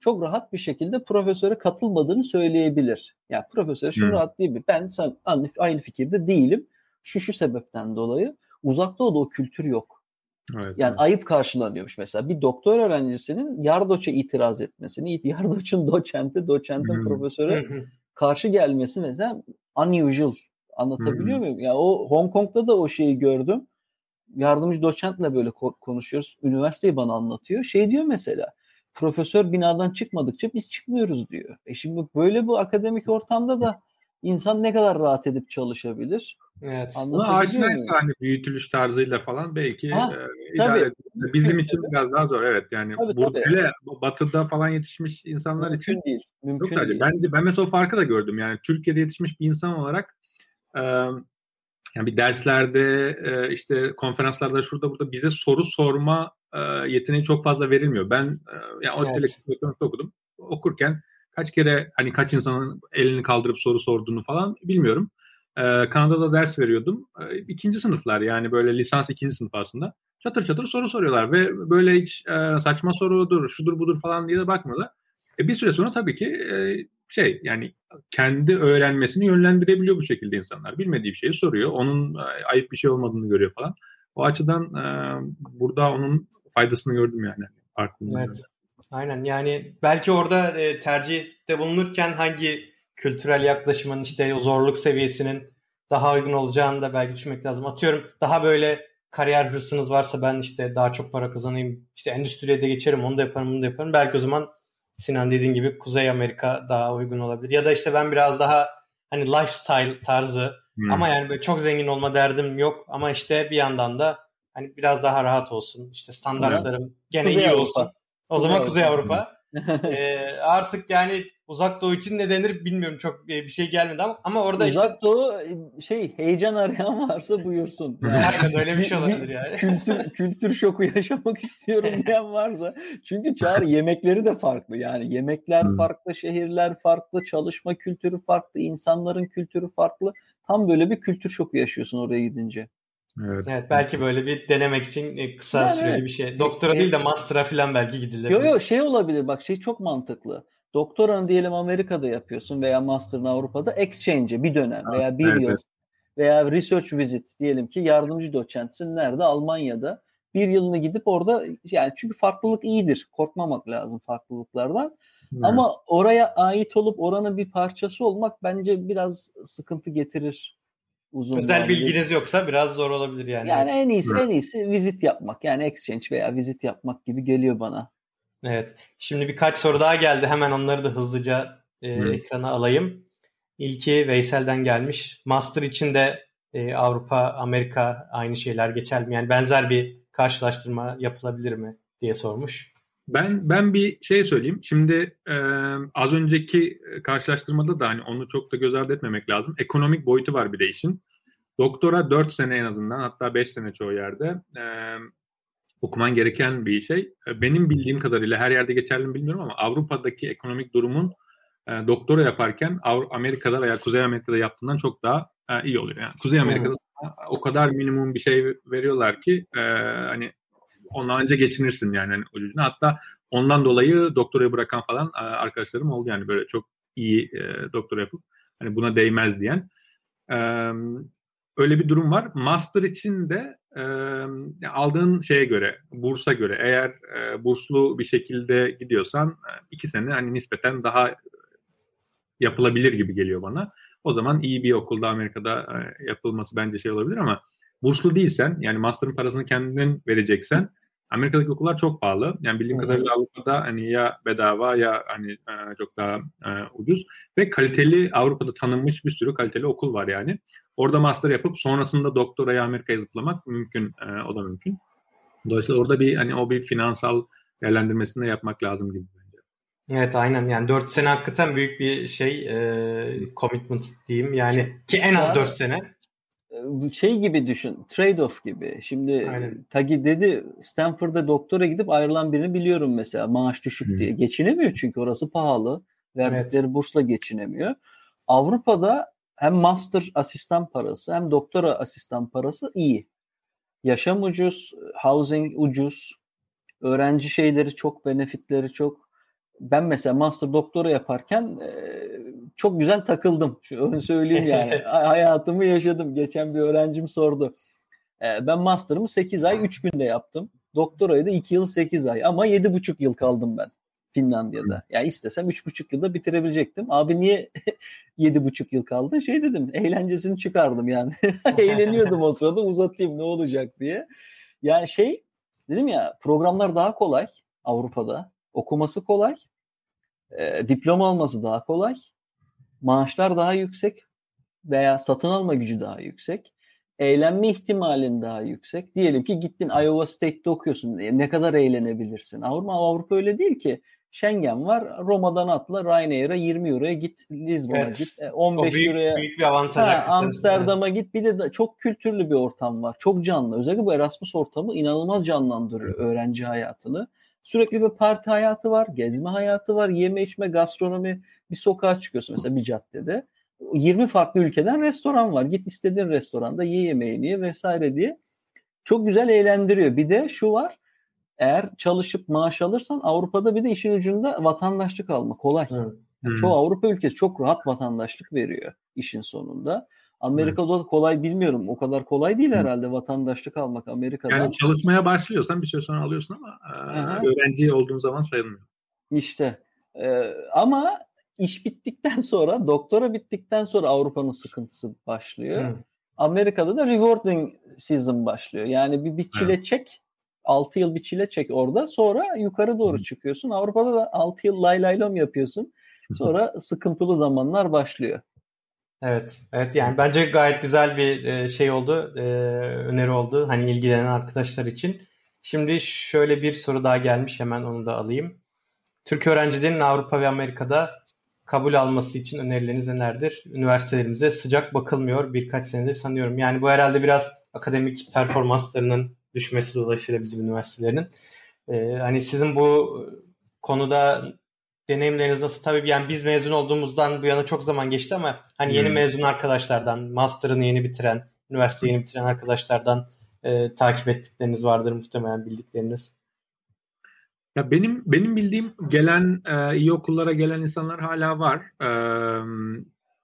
çok rahat bir şekilde profesöre katılmadığını söyleyebilir. Yani profesör şunu hmm. rahat değil mi? Ben sen aynı fikirde değilim. Şu şu sebepten dolayı. Uzak Doğu'da o kültür yok. Evet, yani evet. ayıp karşılanıyormuş mesela. Bir doktor öğrencisinin Yardoç'a itiraz etmesini, <laughs> Yardoç'un doçente, doçentin hmm. profesöre karşı gelmesi mesela unusual. Anlatabiliyor hmm. muyum? Ya yani o Hong Kong'da da o şeyi gördüm. Yardımcı doçentle böyle konuşuyoruz. Üniversiteyi bana anlatıyor. Şey diyor mesela. Profesör binadan çıkmadıkça biz çıkmıyoruz diyor. E şimdi böyle bu akademik ortamda da insan ne kadar rahat edip çalışabilir? Evet. Ama aşinaysa hani büyütülüş tarzıyla falan belki ha, e, idare tabii. Bizim için biraz daha zor evet yani tabii, burada tabii. hele batıda falan yetişmiş insanlar mümkün için değil. Mümkün değil. Bence ben mesela o farkı da gördüm yani Türkiye'de yetişmiş bir insan olarak e, yani bir derslerde e, işte konferanslarda şurada burada bize soru sorma e, yeteneği çok fazla verilmiyor. Ben e, yani o evet. okudum. Okurken kaç kere hani kaç insanın elini kaldırıp soru sorduğunu falan bilmiyorum. Ee, Kanada'da ders veriyordum. Ee, ikinci sınıflar yani böyle lisans ikinci sınıf aslında. Çatır çatır soru soruyorlar ve böyle hiç e, saçma sorudur, şudur budur falan diye de bakmıyorlar. E, bir süre sonra tabii ki e, şey yani kendi öğrenmesini yönlendirebiliyor bu şekilde insanlar. Bilmediği bir şeyi soruyor. Onun e, ayıp bir şey olmadığını görüyor falan. O açıdan e, burada onun faydasını gördüm yani. Farkında evet. Aynen yani belki orada e, tercihte bulunurken hangi kültürel yaklaşımın işte o zorluk seviyesinin daha uygun olacağını da belki düşünmek lazım. Atıyorum daha böyle kariyer hırsınız varsa ben işte daha çok para kazanayım işte endüstriye de geçerim onu da yaparım bunu da yaparım. Belki o zaman Sinan dediğin gibi Kuzey Amerika daha uygun olabilir. Ya da işte ben biraz daha hani lifestyle tarzı hmm. ama yani böyle çok zengin olma derdim yok ama işte bir yandan da hani biraz daha rahat olsun. işte standartlarım gene Kuzey iyi Avrupa. olsun. O zaman. Kuzey Avrupa. ee, artık yani Uzak Doğu için ne denir bilmiyorum çok bir şey gelmedi ama ama orada Uzak işte... Doğu şey heyecan arayan varsa buyursun. Yani, <laughs> Aynen öyle bir şey olabilir yani. kültür kültür şoku yaşamak <laughs> istiyorum diyen varsa çünkü çağrı yemekleri de farklı yani yemekler farklı, şehirler farklı, çalışma kültürü farklı, insanların kültürü farklı. Tam böyle bir kültür şoku yaşıyorsun oraya gidince. Evet. evet belki böyle bir denemek için e, kısa yani süreli evet. bir şey. Doktora e, değil de master'a falan belki gidilir. Yok yok şey olabilir bak şey çok mantıklı. Doktoranı diyelim Amerika'da yapıyorsun veya master'ını Avrupa'da exchange bir dönem veya bir evet, yıl veya research visit diyelim ki yardımcı doçentsin nerede? Almanya'da. Bir yılını gidip orada yani çünkü farklılık iyidir. Korkmamak lazım farklılıklardan. Evet. Ama oraya ait olup oranın bir parçası olmak bence biraz sıkıntı getirir uzun Özel vadeli. bilginiz yoksa biraz zor olabilir yani. Yani en iyisi evet. en iyisi vizit yapmak. Yani exchange veya vizit yapmak gibi geliyor bana. Evet. Şimdi birkaç soru daha geldi. Hemen onları da hızlıca e, ekrana alayım. İlki Veysel'den gelmiş. Master için de e, Avrupa, Amerika aynı şeyler geçer mi? Yani benzer bir karşılaştırma yapılabilir mi diye sormuş. Ben ben bir şey söyleyeyim. Şimdi e, az önceki karşılaştırmada da hani onu çok da göz ardı etmemek lazım. Ekonomik boyutu var bir de işin. Doktora 4 sene en azından hatta 5 sene çoğu yerde. E, okuman gereken bir şey. E, benim bildiğim kadarıyla her yerde geçerli mi bilmiyorum ama Avrupa'daki ekonomik durumun e, doktora yaparken Amerika'da veya Kuzey Amerika'da yaptığından çok daha e, iyi oluyor. Yani Kuzey Amerika'da hmm. o kadar minimum bir şey veriyorlar ki e, hani ondan önce geçinirsin yani hani ucuzuna. Hatta ondan dolayı doktorayı bırakan falan e, arkadaşlarım oldu yani böyle çok iyi e, doktora yapıp hani buna değmez diyen. E, öyle bir durum var. Master için de e, aldığın şeye göre, bursa göre eğer e, burslu bir şekilde gidiyorsan e, iki sene hani nispeten daha yapılabilir gibi geliyor bana. O zaman iyi bir okulda Amerika'da e, yapılması bence şey olabilir ama burslu değilsen yani master'ın parasını kendin vereceksen Amerika'daki okullar çok pahalı. Yani bildiğim kadarıyla Avrupa'da hani ya bedava ya hani e, çok daha e, ucuz ve kaliteli Avrupa'da tanınmış bir sürü kaliteli okul var yani. Orada master yapıp sonrasında doktorayı Amerika'ya zıplamak mümkün. E, o da mümkün. Dolayısıyla orada bir hani o bir finansal değerlendirmesini de yapmak lazım gibi bence. Evet aynen yani 4 sene hakikaten büyük bir şey e, commitment diyeyim yani ki en az 4 sene şey gibi düşün. Trade-off gibi. Şimdi Aynen. Tagi dedi Stanford'da doktora gidip ayrılan birini biliyorum mesela maaş düşük hmm. diye. Geçinemiyor çünkü orası pahalı. Verdikleri evet. bursla geçinemiyor. Avrupa'da hem master asistan parası hem doktora asistan parası iyi. Yaşam ucuz, housing ucuz, öğrenci şeyleri çok, benefitleri çok ben mesela master doktora yaparken e, çok güzel takıldım. Şu söyleyeyim yani. <laughs> Hayatımı yaşadım. Geçen bir öğrencim sordu. E, ben master'ımı 8 ay 3 günde yaptım. Doktorayı da 2 yıl 8 ay ama 7,5 yıl kaldım ben Finlandiya'da. Yani istesem 3,5 yılda bitirebilecektim. Abi niye <laughs> 7,5 yıl kaldı? Şey dedim eğlencesini çıkardım yani. <laughs> Eğleniyordum o sırada uzatayım ne olacak diye. Yani şey dedim ya programlar daha kolay Avrupa'da okuması kolay, e, diploma alması daha kolay, maaşlar daha yüksek veya satın alma gücü daha yüksek, eğlenme ihtimalin daha yüksek. Diyelim ki gittin Iowa State'te okuyorsun. E, ne kadar eğlenebilirsin? Avrupa Avrupa öyle değil ki. Schengen var. Roma'dan atla Ryanair'a 20 euroya git. Lisbon'a evet. git. 15 e, o büyük, euroya. Büyük bir avantaj. Ha, Amsterdam'a evet. git. Bir de çok kültürlü bir ortam var. Çok canlı. Özellikle bu Erasmus ortamı inanılmaz canlandırıyor öğrenci hayatını. Sürekli bir parti hayatı var, gezme hayatı var, yeme içme, gastronomi. Bir sokağa çıkıyorsun mesela bir caddede. 20 farklı ülkeden restoran var. Git istediğin restoranda ye yemeğini ye vesaire diye. Çok güzel eğlendiriyor. Bir de şu var. Eğer çalışıp maaş alırsan Avrupa'da bir de işin ucunda vatandaşlık alma kolay. Evet. Yani Çoğu Avrupa ülkesi çok rahat vatandaşlık veriyor işin sonunda. Amerika'da evet. kolay bilmiyorum. O kadar kolay değil herhalde vatandaşlık almak Amerika'da. Yani çalışmaya başlıyorsan bir süre sonra alıyorsun ama Aha. öğrenci olduğun zaman sayılmıyor. İşte e, ama iş bittikten sonra, doktora bittikten sonra Avrupa'nın sıkıntısı başlıyor. Hı. Amerika'da da rewarding season başlıyor. Yani bir, bir çile Hı. çek, 6 yıl bir çile çek orada sonra yukarı doğru Hı. çıkıyorsun. Avrupa'da da 6 yıl lay laylom yapıyorsun. Sonra sıkıntılı zamanlar başlıyor. Evet, evet yani bence gayet güzel bir e, şey oldu, e, öneri oldu hani ilgilenen arkadaşlar için. Şimdi şöyle bir soru daha gelmiş hemen onu da alayım. Türk öğrencilerin Avrupa ve Amerika'da kabul alması için önerileriniz nelerdir? Üniversitelerimize sıcak bakılmıyor birkaç senedir sanıyorum. Yani bu herhalde biraz akademik performanslarının düşmesi dolayısıyla bizim üniversitelerinin. Ee, hani sizin bu konuda deneyimleriniz nasıl? Tabii yani biz mezun olduğumuzdan bu yana çok zaman geçti ama hani yeni hmm. mezun arkadaşlardan, master'ını yeni bitiren, üniversite yeni bitiren arkadaşlardan e, takip ettikleriniz vardır muhtemelen bildikleriniz. Ya benim benim bildiğim gelen e, iyi okullara gelen insanlar hala var. E,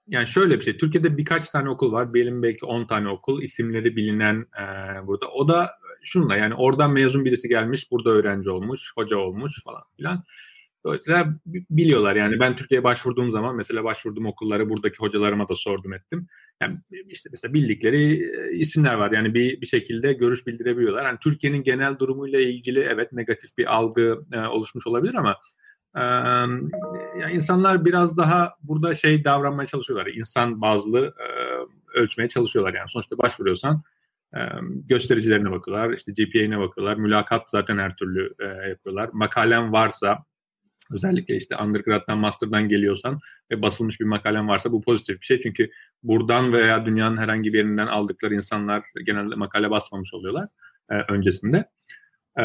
yani şöyle bir şey. Türkiye'de birkaç tane okul var. Benim belki 10 tane okul. isimleri bilinen e, burada. O da şunla yani oradan mezun birisi gelmiş, burada öğrenci olmuş, hoca olmuş falan filan. Dolayısıyla biliyorlar yani ben Türkiye'ye başvurduğum zaman mesela başvurduğum okulları buradaki hocalarıma da sordum ettim. Yani işte mesela bildikleri e, isimler var yani bir, bir şekilde görüş bildirebiliyorlar. Yani Türkiye'nin genel durumuyla ilgili evet negatif bir algı e, oluşmuş olabilir ama e, yani insanlar biraz daha burada şey davranmaya çalışıyorlar. İnsan bazlı e, ölçmeye çalışıyorlar yani sonuçta başvuruyorsan göstericilerine bakıyorlar, işte GPA'ne bakıyorlar, mülakat zaten her türlü e, yapıyorlar. Makalen varsa Özellikle işte undergrad'dan, master'dan geliyorsan ve basılmış bir makalen varsa bu pozitif bir şey. Çünkü buradan veya dünyanın herhangi bir yerinden aldıkları insanlar genelde makale basmamış oluyorlar e, öncesinde. Ee,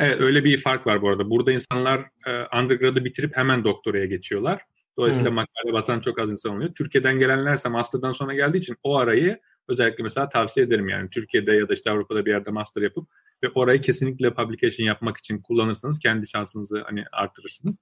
evet öyle bir fark var bu arada. Burada insanlar e, undergrad'ı bitirip hemen doktoraya geçiyorlar. Dolayısıyla hmm. makale basan çok az insan oluyor. Türkiye'den gelenlerse master'dan sonra geldiği için o arayı özellikle mesela tavsiye ederim yani Türkiye'de ya da işte Avrupa'da bir yerde master yapıp ve orayı kesinlikle publication yapmak için kullanırsanız kendi şansınızı hani artırırsınız.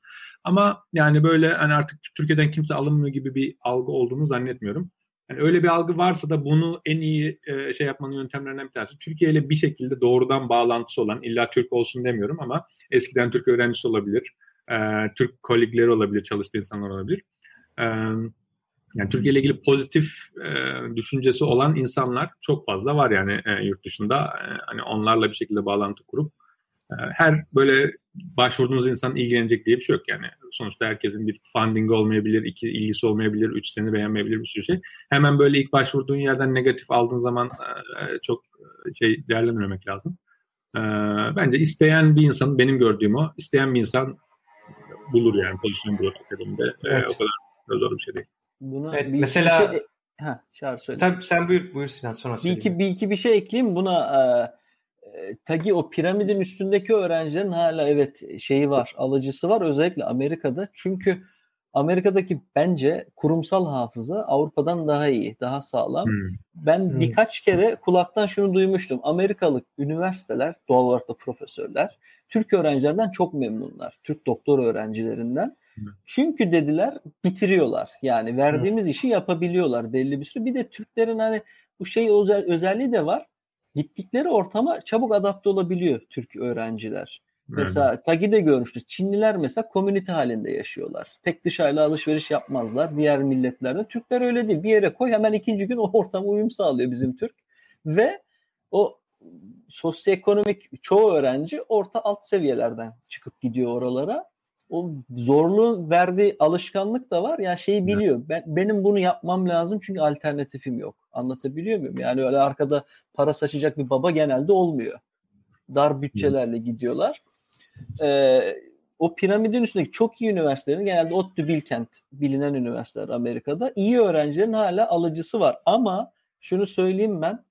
Ama yani böyle hani artık Türkiye'den kimse alınmıyor gibi bir algı olduğunu zannetmiyorum. Yani öyle bir algı varsa da bunu en iyi e, şey yapmanın yöntemlerinden bir tanesi. Türkiye ile bir şekilde doğrudan bağlantısı olan, illa Türk olsun demiyorum ama eskiden Türk öğrencisi olabilir, e, Türk kolegleri olabilir, çalıştığı insanlar olabilir. E, yani Türkiye ile ilgili pozitif e, düşüncesi olan insanlar çok fazla var yani e, yurt dışında. E, hani onlarla bir şekilde bağlantı kurup e, her böyle başvurduğunuz insan ilgilenecek diye bir şey yok yani. Sonuçta herkesin bir funding olmayabilir, iki ilgisi olmayabilir, üç seni beğenmeyebilir bir sürü şey. Hemen böyle ilk başvurduğun yerden negatif aldığın zaman e, çok e, şey değerlendirmemek lazım. E, bence isteyen bir insan, benim gördüğüm o, isteyen bir insan bulur yani pozisyon bulur akademide. Evet. E, o kadar zor bir şey değil. Bunu evet, bir mesela şey... Ha, Çağrı söyle. Tabii sen buyur, buyur Sinan sonra söyleyeyim. Bir iki, bir iki bir şey ekleyeyim. Buna e, tagi o piramidin üstündeki öğrencilerin hala evet şeyi var, alıcısı var özellikle Amerika'da. Çünkü Amerika'daki bence kurumsal hafıza Avrupa'dan daha iyi, daha sağlam. Hmm. Ben hmm. birkaç kere kulaktan şunu duymuştum. Amerikalı üniversiteler, doğal olarak da profesörler, Türk öğrencilerden çok memnunlar. Türk doktor öğrencilerinden. Çünkü dediler bitiriyorlar. Yani verdiğimiz Hı. işi yapabiliyorlar belli bir süre. Bir de Türklerin hani bu şey özel, özelliği de var. Gittikleri ortama çabuk adapte olabiliyor Türk öğrenciler. Hı. Mesela Tagi'de görmüştük. Çinliler mesela komünite halinde yaşıyorlar. Pek dışarıyla alışveriş yapmazlar. Diğer milletlerde. Türkler öyle değil. Bir yere koy hemen ikinci gün <laughs> o ortama uyum sağlıyor bizim Türk. Ve o sosyoekonomik çoğu öğrenci orta alt seviyelerden çıkıp gidiyor oralara o zorluğun verdiği alışkanlık da var. Yani şeyi biliyor. Ben, benim bunu yapmam lazım çünkü alternatifim yok. Anlatabiliyor muyum? Yani öyle arkada para saçacak bir baba genelde olmuyor. Dar bütçelerle gidiyorlar. Ee, o piramidin üstündeki çok iyi üniversitelerin genelde ODTÜ Bilkent bilinen üniversiteler Amerika'da iyi öğrencilerin hala alıcısı var. Ama şunu söyleyeyim ben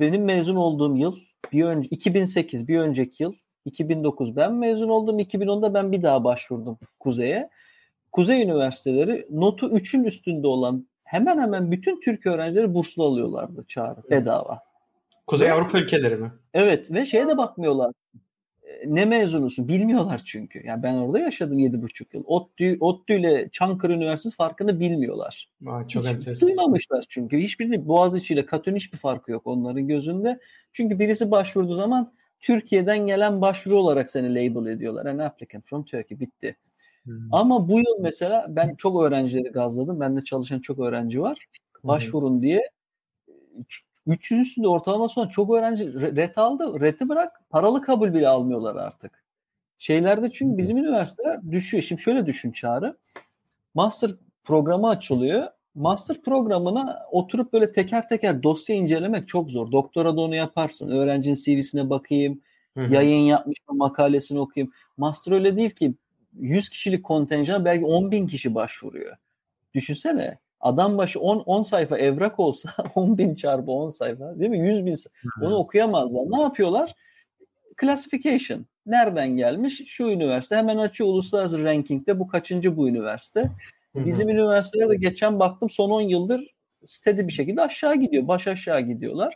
benim mezun olduğum yıl bir önce 2008 bir önceki yıl 2009 ben mezun oldum. 2010'da ben bir daha başvurdum Kuzey'e. Kuzey üniversiteleri notu 3'ün üstünde olan hemen hemen bütün Türk öğrencileri burslu alıyorlardı çağrı bedava. Kuzey Avrupa ülkeleri mi? Evet ve şeye de bakmıyorlar. E, ne mezunusun bilmiyorlar çünkü. Yani ben orada yaşadım 7,5 yıl. ODTÜ, ODTÜ ile Çankırı Üniversitesi farkını bilmiyorlar. Aa, çok Hiç enteresan. Duymamışlar çünkü. Hiçbirini Boğaziçi ile Katön hiçbir farkı yok onların gözünde. Çünkü birisi başvurduğu zaman Türkiye'den gelen başvuru olarak seni label ediyorlar. An applicant from Turkey bitti. Hmm. Ama bu yıl mesela ben çok öğrencileri gazladım. Bende çalışan çok öğrenci var. Başvurun hmm. diye. 300 üstünde ortalama sonra çok öğrenci ret aldı. Reti bırak paralı kabul bile almıyorlar artık. Şeylerde çünkü bizim üniversiteler düşüyor. Şimdi şöyle düşün Çağrı. Master programı açılıyor master programına oturup böyle teker teker dosya incelemek çok zor. Doktora da onu yaparsın. Öğrencinin CV'sine bakayım. Hı-hı. Yayın yapmış mı makalesini okuyayım. Master öyle değil ki 100 kişilik kontenjan belki 10 bin kişi başvuruyor. Düşünsene adam başı 10, 10 sayfa evrak olsa <laughs> 10 bin çarpı 10 sayfa değil mi? 100 bin sayfa. Onu okuyamazlar. Ne yapıyorlar? Classification. Nereden gelmiş? Şu üniversite hemen açıyor uluslararası rankingde bu kaçıncı bu üniversite. Bizim hı üniversitelerde geçen baktım son 10 yıldır steady bir şekilde aşağı gidiyor. Baş aşağı gidiyorlar.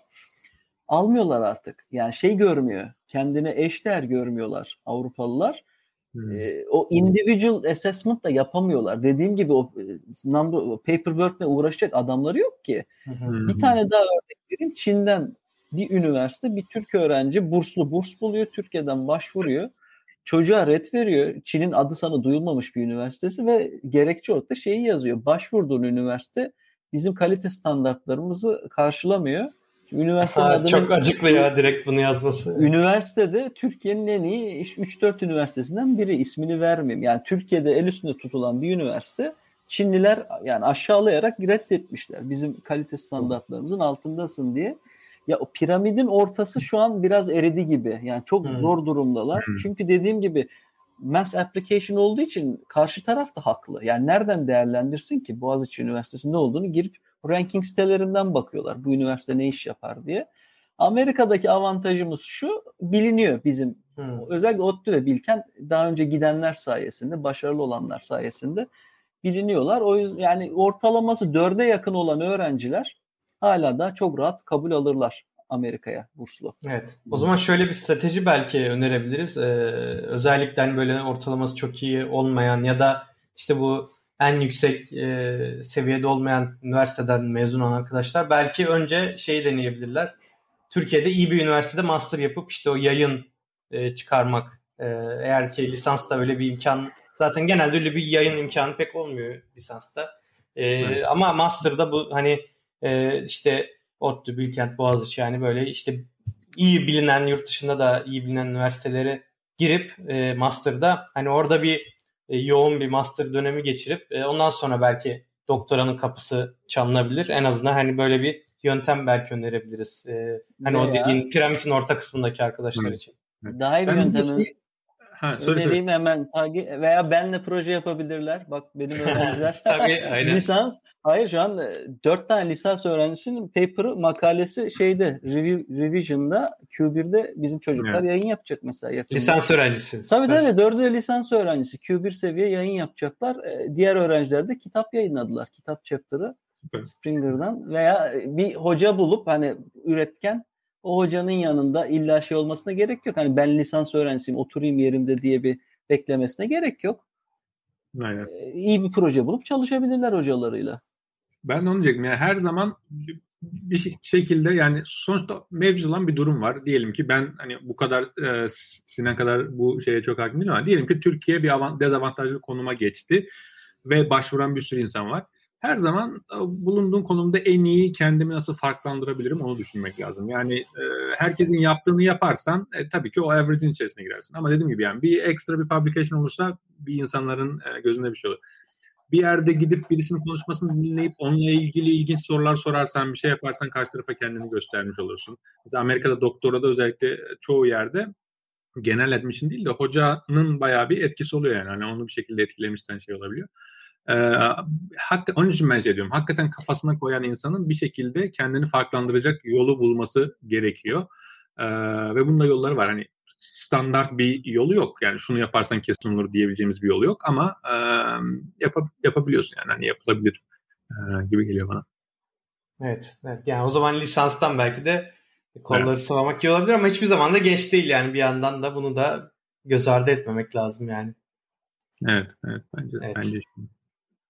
Almıyorlar artık. Yani şey görmüyor. Kendine eşdeğer görmüyorlar Avrupalılar. Hmm. E, o individual assessment da yapamıyorlar. Dediğim gibi o e, number paperwork'le uğraşacak adamları yok ki. Hmm. Bir tane daha örnek vereyim. Çin'den bir üniversite bir Türk öğrenci burslu burs buluyor. Türkiye'den başvuruyor. Çocuğa red veriyor. Çin'in adı sana duyulmamış bir üniversitesi ve gerekçe olarak da şeyi yazıyor. Başvurduğun üniversite bizim kalite standartlarımızı karşılamıyor. Üniversitenin adını, çok acıklı ya direkt bunu yazması. Üniversitede Türkiye'nin en iyi 3-4 üniversitesinden biri ismini vermeyeyim. Yani Türkiye'de el üstünde tutulan bir üniversite Çinliler yani aşağılayarak reddetmişler. Bizim kalite standartlarımızın altındasın diye. Ya o piramidin ortası şu an biraz eridi gibi. Yani çok hmm. zor durumdalar. Hmm. Çünkü dediğim gibi mass application olduğu için karşı taraf da haklı. Yani nereden değerlendirsin ki Boğaziçi Üniversitesi ne olduğunu girip ranking sitelerinden bakıyorlar. Bu üniversite ne iş yapar diye. Amerika'daki avantajımız şu biliniyor bizim. Hmm. Özellikle ODTÜ ve Bilken daha önce gidenler sayesinde, başarılı olanlar sayesinde biliniyorlar. O yüzden yani ortalaması dörde yakın olan öğrenciler hala da çok rahat kabul alırlar Amerika'ya burslu. Evet. O zaman şöyle bir strateji belki önerebiliriz. Ee, özellikle hani böyle ortalaması çok iyi olmayan ya da işte bu en yüksek e, seviyede olmayan üniversiteden mezun olan arkadaşlar belki önce şey deneyebilirler. Türkiye'de iyi bir üniversitede master yapıp işte o yayın e, çıkarmak. E, eğer ki lisansta öyle bir imkan zaten genelde öyle bir yayın imkanı pek olmuyor lisansta. E, evet. Ama master'da bu hani e, işte ODTÜ, Bilkent, Boğaziçi yani böyle işte iyi bilinen yurt dışında da iyi bilinen üniversitelere girip e, master'da hani orada bir e, yoğun bir master dönemi geçirip e, ondan sonra belki doktoranın kapısı çalınabilir. En azından hani böyle bir yöntem belki önerebiliriz. E, hani ne o dediğin piramidin orta kısmındaki arkadaşlar Hı. için. Daha iyi bir yöntem Ha, söyle, Önereyim söyle. hemen tagi veya benle proje yapabilirler. Bak benim <laughs> öğrenciler Tabii, aynen. lisans. Hayır şu an e, dört tane lisans öğrencisinin paper'ı makalesi şeyde review, revision'da Q1'de bizim çocuklar evet. yayın yapacak mesela. Yakında. Lisans öğrencisi. Tabii tabii dördü de lisans öğrencisi. Q1 seviye yayın yapacaklar. E, diğer öğrenciler de kitap yayınladılar. Kitap chapter'ı Springer'dan veya bir hoca bulup hani üretken o hocanın yanında illa şey olmasına gerek yok. Hani ben lisans öğrencisiyim oturayım yerimde diye bir beklemesine gerek yok. Aynen. Ee, iyi bir proje bulup çalışabilirler hocalarıyla. Ben de onu diyecektim. Yani her zaman bir şekilde yani sonuçta mevcut olan bir durum var. Diyelim ki ben hani bu kadar e, Sinan kadar bu şeye çok hakim değilim ama diyelim ki Türkiye bir avant, dezavantajlı konuma geçti ve başvuran bir sürü insan var her zaman e, bulunduğun konumda en iyi kendimi nasıl farklandırabilirim onu düşünmek lazım. Yani e, herkesin yaptığını yaparsan e, tabii ki o average'in içerisine girersin. Ama dediğim gibi yani bir ekstra bir publication olursa bir insanların e, gözünde bir şey olur. Bir yerde gidip birisinin konuşmasını dinleyip onunla ilgili ilginç sorular sorarsan, bir şey yaparsan karşı tarafa kendini göstermiş olursun. Mesela Amerika'da doktora da özellikle çoğu yerde genel admission değil de hocanın bayağı bir etkisi oluyor yani. Hani onu bir şekilde etkilemişten şey olabiliyor. Ee, hak, onun için ben şey diyorum. Hakikaten kafasına koyan insanın bir şekilde kendini farklandıracak yolu bulması gerekiyor. Ee, ve bunda yolları var. Hani standart bir yolu yok. Yani şunu yaparsan kesin olur diyebileceğimiz bir yolu yok ama e, yap, yapabiliyorsun yani hani yapılabilir e, gibi geliyor bana. Evet, evet. Yani o zaman lisanstan belki de kolları evet. sıvamak iyi olabilir ama hiçbir zaman da geç değil yani bir yandan da bunu da göz ardı etmemek lazım yani. Evet, evet bence evet. bence.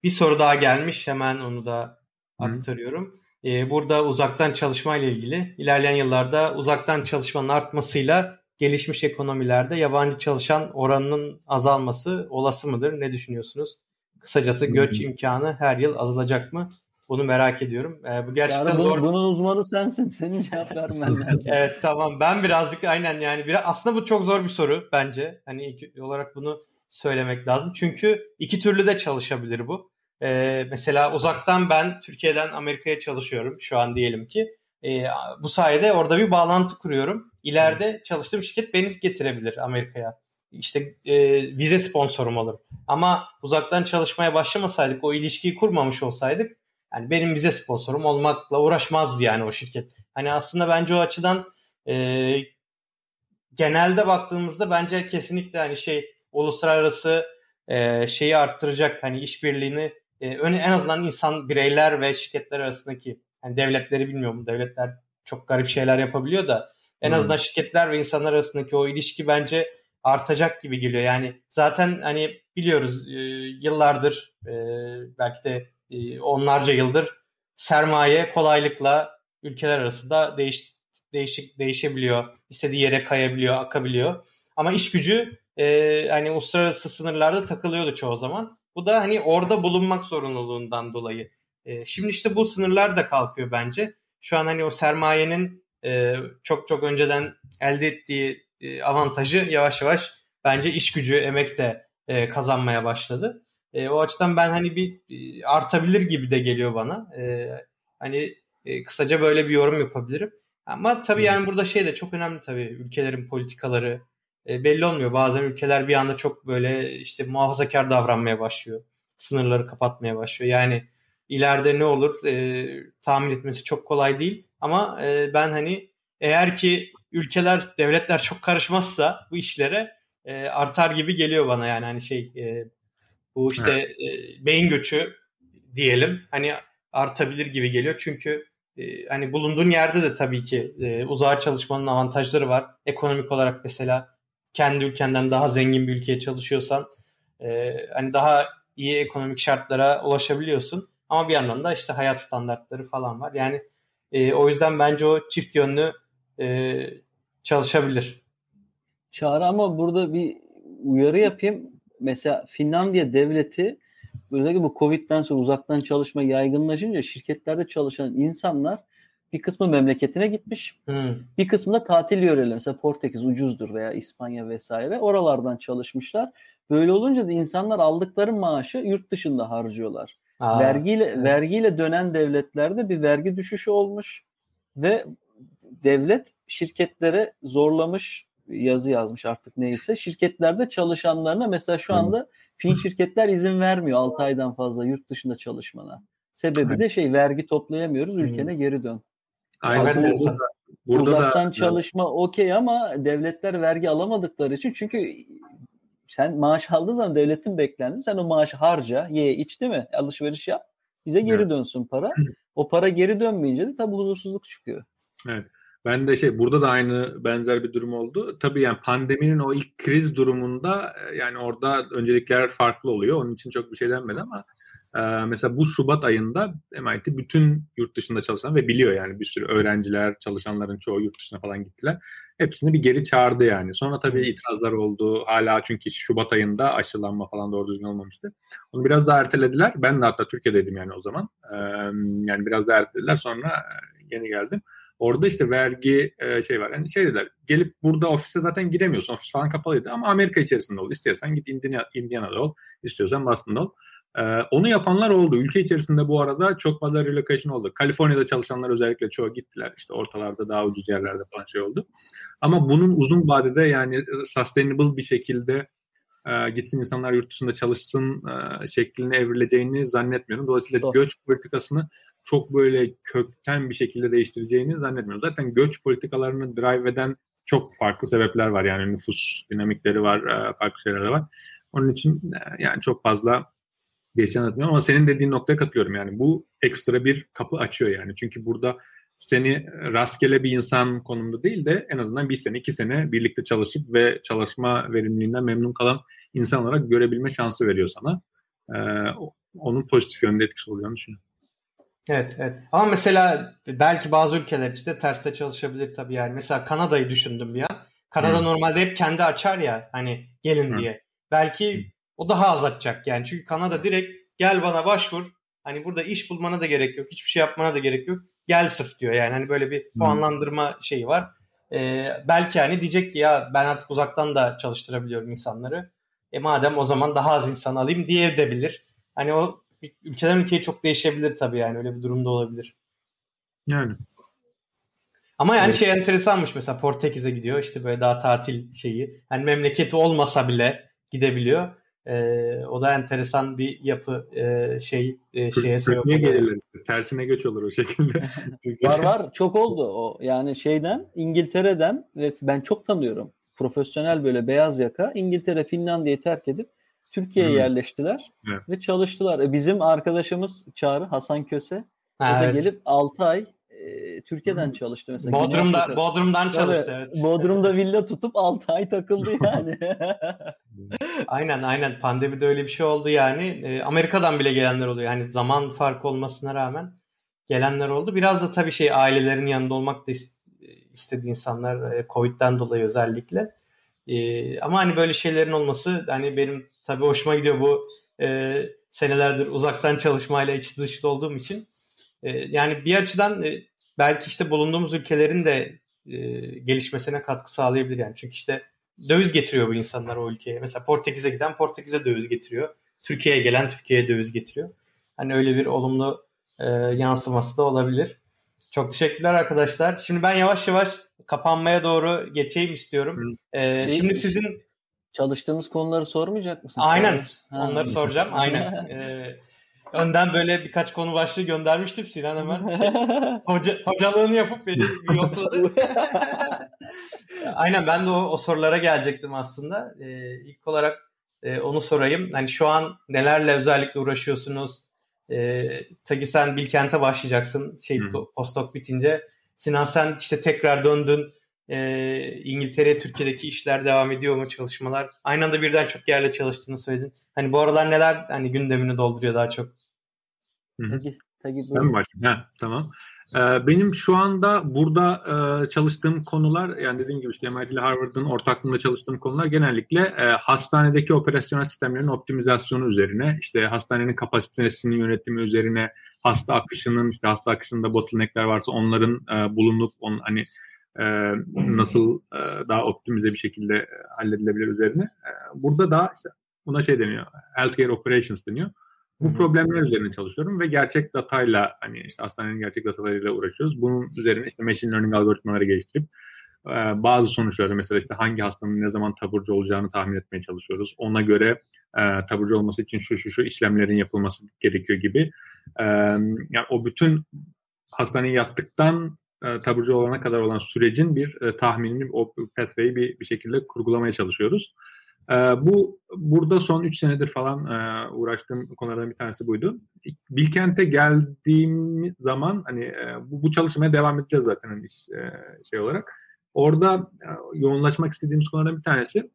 Bir soru daha gelmiş hemen onu da aktarıyorum. Ee, burada uzaktan çalışma ile ilgili ilerleyen yıllarda uzaktan çalışmanın artmasıyla gelişmiş ekonomilerde yabancı çalışan oranının azalması olası mıdır? Ne düşünüyorsunuz? Kısacası göç imkanı her yıl azalacak mı? Bunu merak ediyorum. Ee, bu gerçekten yani bunu, zor. Bunun uzmanı sensin. Senin cevap vermen <laughs> lazım. evet tamam. Ben birazcık aynen yani biraz aslında bu çok zor bir soru bence. Hani ilk olarak bunu söylemek lazım. Çünkü iki türlü de çalışabilir bu. Ee, mesela uzaktan ben Türkiye'den Amerika'ya çalışıyorum şu an diyelim ki. Ee, bu sayede orada bir bağlantı kuruyorum. İleride çalıştığım şirket beni getirebilir Amerika'ya. İşte e, vize sponsorum olur. Ama uzaktan çalışmaya başlamasaydık, o ilişkiyi kurmamış olsaydık yani benim vize sponsorum olmakla uğraşmazdı yani o şirket. Hani aslında bence o açıdan e, genelde baktığımızda bence kesinlikle hani şey uluslararası e, şeyi arttıracak hani işbirliğini e, en azından insan bireyler ve şirketler arasındaki yani devletleri bilmiyorum devletler çok garip şeyler yapabiliyor da en hmm. azından şirketler ve insanlar arasındaki o ilişki bence artacak gibi geliyor. Yani zaten hani biliyoruz e, yıllardır e, belki de e, onlarca yıldır sermaye kolaylıkla ülkeler arasında değiş, değişik değişebiliyor. istediği yere kayabiliyor, akabiliyor. Ama iş gücü e, hani uluslararası sınırlarda takılıyordu çoğu zaman. Bu da hani orada bulunmak zorunluluğundan dolayı. E, şimdi işte bu sınırlar da kalkıyor bence. Şu an hani o sermayenin e, çok çok önceden elde ettiği e, avantajı yavaş yavaş bence iş gücü, emek de e, kazanmaya başladı. E, o açıdan ben hani bir e, artabilir gibi de geliyor bana. E, hani e, kısaca böyle bir yorum yapabilirim. Ama tabii yani burada şey de çok önemli tabii ülkelerin politikaları, e, belli olmuyor. Bazen ülkeler bir anda çok böyle işte muhafazakar davranmaya başlıyor. Sınırları kapatmaya başlıyor. Yani ileride ne olur e, tahmin etmesi çok kolay değil. Ama e, ben hani eğer ki ülkeler, devletler çok karışmazsa bu işlere e, artar gibi geliyor bana yani hani şey e, bu işte evet. e, beyin göçü diyelim hani artabilir gibi geliyor çünkü e, hani bulunduğun yerde de tabii ki e, uzağa çalışmanın avantajları var. Ekonomik olarak mesela kendi ülkenden daha zengin bir ülkeye çalışıyorsan e, hani daha iyi ekonomik şartlara ulaşabiliyorsun. Ama bir yandan da işte hayat standartları falan var. Yani e, o yüzden bence o çift yönlü e, çalışabilir. Çağrı ama burada bir uyarı yapayım. Mesela Finlandiya devleti özellikle bu Covid'den sonra uzaktan çalışma yaygınlaşınca şirketlerde çalışan insanlar bir kısmı memleketine gitmiş. Hmm. Bir kısmı da tatil yöreleri. Mesela Portekiz ucuzdur veya İspanya vesaire. Oralardan çalışmışlar. Böyle olunca da insanlar aldıkları maaşı yurt dışında harcıyorlar. Aa, vergiyle evet. vergiyle dönen devletlerde bir vergi düşüşü olmuş ve devlet şirketlere zorlamış yazı yazmış artık neyse. Şirketlerde çalışanlarına mesela şu anda Fin şirketler izin vermiyor 6 aydan fazla yurt dışında çalışmana. Sebebi de şey vergi toplayamıyoruz ülkene geri dön. Aynen. Burada, burada Uzaktan da, çalışma okey ama devletler vergi alamadıkları için çünkü sen maaş aldığın zaman devletin beklendi. Sen o maaşı harca, ye, iç değil mi? Alışveriş yap. Bize geri evet. dönsün para. O para geri dönmeyince de tabii huzursuzluk çıkıyor. Evet. Ben de şey burada da aynı benzer bir durum oldu. Tabii yani pandeminin o ilk kriz durumunda e, yani orada öncelikler farklı oluyor. Onun için çok bir şey denmedi ama mesela bu Şubat ayında MIT bütün yurt dışında çalışan ve biliyor yani bir sürü öğrenciler, çalışanların çoğu yurt dışına falan gittiler. Hepsini bir geri çağırdı yani. Sonra tabii itirazlar oldu. Hala çünkü Şubat ayında aşılanma falan doğru düzgün olmamıştı. Onu biraz daha ertelediler. Ben de hatta Türkiye'deydim yani o zaman. Ee, yani biraz daha ertelediler. Sonra yeni geldim. Orada işte vergi şey var. Yani şey dediler gelip burada ofise zaten giremiyorsun. Ofis falan kapalıydı ama Amerika içerisinde ol. İstiyorsan git Indiana, Indiana'da ol. İstiyorsan Boston'da ol. Ee, onu yapanlar oldu. Ülke içerisinde bu arada çok fazla relocation oldu. Kaliforniya'da çalışanlar özellikle çoğu gittiler. İşte ortalarda daha ucuz yerlerde falan şey oldu. Ama bunun uzun vadede yani sustainable bir şekilde e, gitsin insanlar yurt dışında çalışsın e, şekline evrileceğini zannetmiyorum. Dolayısıyla Doğru. göç politikasını çok böyle kökten bir şekilde değiştireceğini zannetmiyorum. Zaten göç politikalarını drive eden çok farklı sebepler var. Yani nüfus dinamikleri var, e, farklı şeyler var. Onun için e, yani çok fazla değişen atmıyorum ama senin dediğin noktaya katılıyorum. Yani bu ekstra bir kapı açıyor yani. Çünkü burada seni rastgele bir insan konumunda değil de en azından bir sene, iki sene birlikte çalışıp ve çalışma verimliliğinden memnun kalan insan olarak görebilme şansı veriyor sana. Ee, onun pozitif yönde etkisi oluyor düşünüyorum. Evet, evet. Ama mesela belki bazı ülkeler işte terste çalışabilir tabii yani. Mesela Kanada'yı düşündüm bir an. Kanada hmm. normalde hep kendi açar ya hani gelin hmm. diye. Belki o daha az açacak yani. Çünkü Kanada direkt gel bana başvur. Hani burada iş bulmana da gerek yok. Hiçbir şey yapmana da gerek yok. Gel sırf diyor yani. Hani böyle bir hmm. puanlandırma şeyi var. Ee, belki hani diyecek ki ya ben artık uzaktan da çalıştırabiliyorum insanları. E madem o zaman daha az insan alayım diye diyebilir. Hani o ülkeden ülkeye çok değişebilir tabii yani öyle bir durumda olabilir. Yani. Ama yani evet. şey enteresanmış mesela Portekiz'e gidiyor işte böyle daha tatil şeyi. Hani memleketi olmasa bile gidebiliyor. Ee, o da enteresan bir yapı e, şey e, şeye sebep oluyor. gelirler? Tersine göç olur o şekilde. <laughs> var var çok oldu o. Yani şeyden İngiltere'den ve ben çok tanıyorum. Profesyonel böyle beyaz yaka İngiltere Finlandiya'yı terk edip Türkiye'ye hmm. yerleştiler evet. ve çalıştılar. E, bizim arkadaşımız Çağrı Hasan Köse ha, da gelip 6 ay e, Türkiye'den çalıştı mesela. Bodrum'da Bodrum'dan çalıştı evet. Bodrum'da villa tutup 6 ay takıldı <laughs> yani. <laughs> aynen aynen pandemide öyle bir şey oldu yani. E, Amerika'dan bile gelenler oluyor. Yani zaman farkı olmasına rağmen gelenler oldu. Biraz da tabii şey ailelerin yanında olmak da istedi insanlar e, Covid'den dolayı özellikle. E, ama hani böyle şeylerin olması hani benim tabii hoşuma gidiyor bu e, senelerdir uzaktan çalışmayla içi dışlı olduğum için. E, yani bir açıdan e, belki işte bulunduğumuz ülkelerin de e, gelişmesine katkı sağlayabilir yani. Çünkü işte döviz getiriyor bu insanlar o ülkeye. Mesela Portekiz'e giden Portekiz'e döviz getiriyor. Türkiye'ye gelen Türkiye'ye döviz getiriyor. Hani öyle bir olumlu e, yansıması da olabilir. Çok teşekkürler arkadaşlar. Şimdi ben yavaş yavaş kapanmaya doğru geçeyim istiyorum. Ee, şey, şimdi sizin çalıştığımız konuları sormayacak mısın? Aynen. Ha. Onları soracağım. Aynen. Ee, <laughs> önden böyle birkaç konu başlığı göndermiştim Sinan hemen. Şey, <laughs> hoca, hocalığını yapıp beni yokladı. <laughs> aynen ben de o, o sorulara gelecektim aslında. Ee, ilk olarak e, onu sorayım. Hani şu an nelerle özellikle uğraşıyorsunuz? E, Tagi sen Bilkent'e başlayacaksın şey postdoc bitince. Sinan sen işte tekrar döndün. E, İngiltere, Türkiye'deki işler devam ediyor mu çalışmalar? Aynı anda birden çok yerle çalıştığını söyledin. Hani bu aralar neler hani gündemini dolduruyor daha çok? Ben başlayayım? Ha, tamam. Ee, benim şu anda burada e, çalıştığım konular yani dediğim gibi işte MIT ile Harvard'ın ortaklığında çalıştığım konular genellikle e, hastanedeki operasyonel sistemlerin optimizasyonu üzerine, işte hastanenin kapasitesinin yönetimi üzerine, hasta akışının işte hasta akışında bottleneckler varsa onların e, bulunup on, hani nasıl daha optimize bir şekilde halledilebilir üzerine. burada da işte buna şey deniyor, healthcare operations deniyor. Bu problemler üzerine çalışıyorum ve gerçek datayla hani işte hastanenin gerçek datalarıyla uğraşıyoruz. Bunun üzerine işte machine learning algoritmaları geliştirip e, bazı sonuçları mesela işte hangi hastanın ne zaman taburcu olacağını tahmin etmeye çalışıyoruz. Ona göre e, taburcu olması için şu şu şu işlemlerin yapılması gerekiyor gibi. E, yani o bütün hastaneye yattıktan e, taburcu olana kadar olan sürecin bir e, tahminini, o pathway'i bir, bir şekilde kurgulamaya çalışıyoruz. E, bu burada son 3 senedir falan e, uğraştığım konulardan bir tanesi buydu. Bilkent'e geldiğim zaman hani e, bu, bu çalışmaya devam edeceğiz zaten hani, e, şey olarak. Orada e, yoğunlaşmak istediğimiz konulardan bir tanesi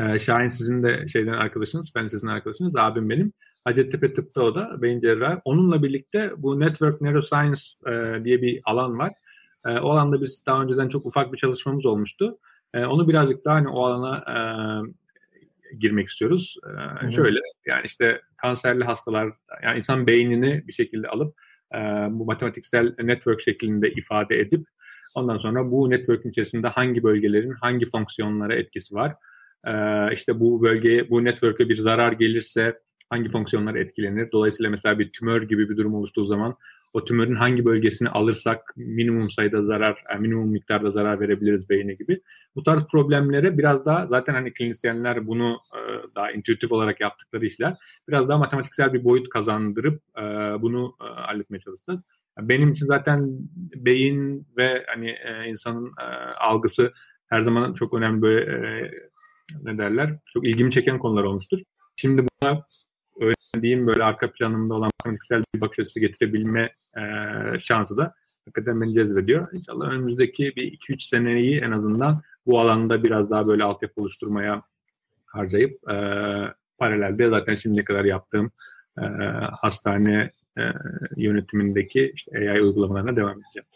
e, Şahin sizin de şeyden arkadaşınız, ben sizin arkadaşınız, abim benim. Hacettepe Tıp'ta o da, beyin cerrahı. Onunla birlikte bu Network Neuroscience e, diye bir alan var. E, o alanda biz daha önceden çok ufak bir çalışmamız olmuştu. E, onu birazcık daha hani o alana e, girmek istiyoruz. Ee, şöyle yani işte kanserli hastalar yani insan beynini bir şekilde alıp e, bu matematiksel network şeklinde ifade edip ondan sonra bu network'ün içerisinde hangi bölgelerin hangi fonksiyonlara etkisi var? E, işte bu bölgeye bu network'e bir zarar gelirse hangi fonksiyonlar etkilenir? Dolayısıyla mesela bir tümör gibi bir durum oluştuğu zaman o tümörün hangi bölgesini alırsak minimum sayıda zarar, minimum miktarda zarar verebiliriz beyne gibi. Bu tarz problemlere biraz daha zaten hani klinisyenler bunu e, daha intuitif olarak yaptıkları işler biraz daha matematiksel bir boyut kazandırıp e, bunu e, halletmeye çalışacağız. Benim için zaten beyin ve hani insanın algısı her zaman çok önemli böyle ne derler çok ilgimi çeken konular olmuştur. Şimdi buna öğrendiğim böyle arka planımda olan matematiksel bir bakış açısı getirebilme e, şansı da hakikaten beni cezbediyor. İnşallah önümüzdeki bir 2-3 seneyi en azından bu alanda biraz daha böyle altyapı oluşturmaya harcayıp e, paralelde zaten şimdiye kadar yaptığım e, hastane e, yönetimindeki işte AI uygulamalarına devam edeceğim.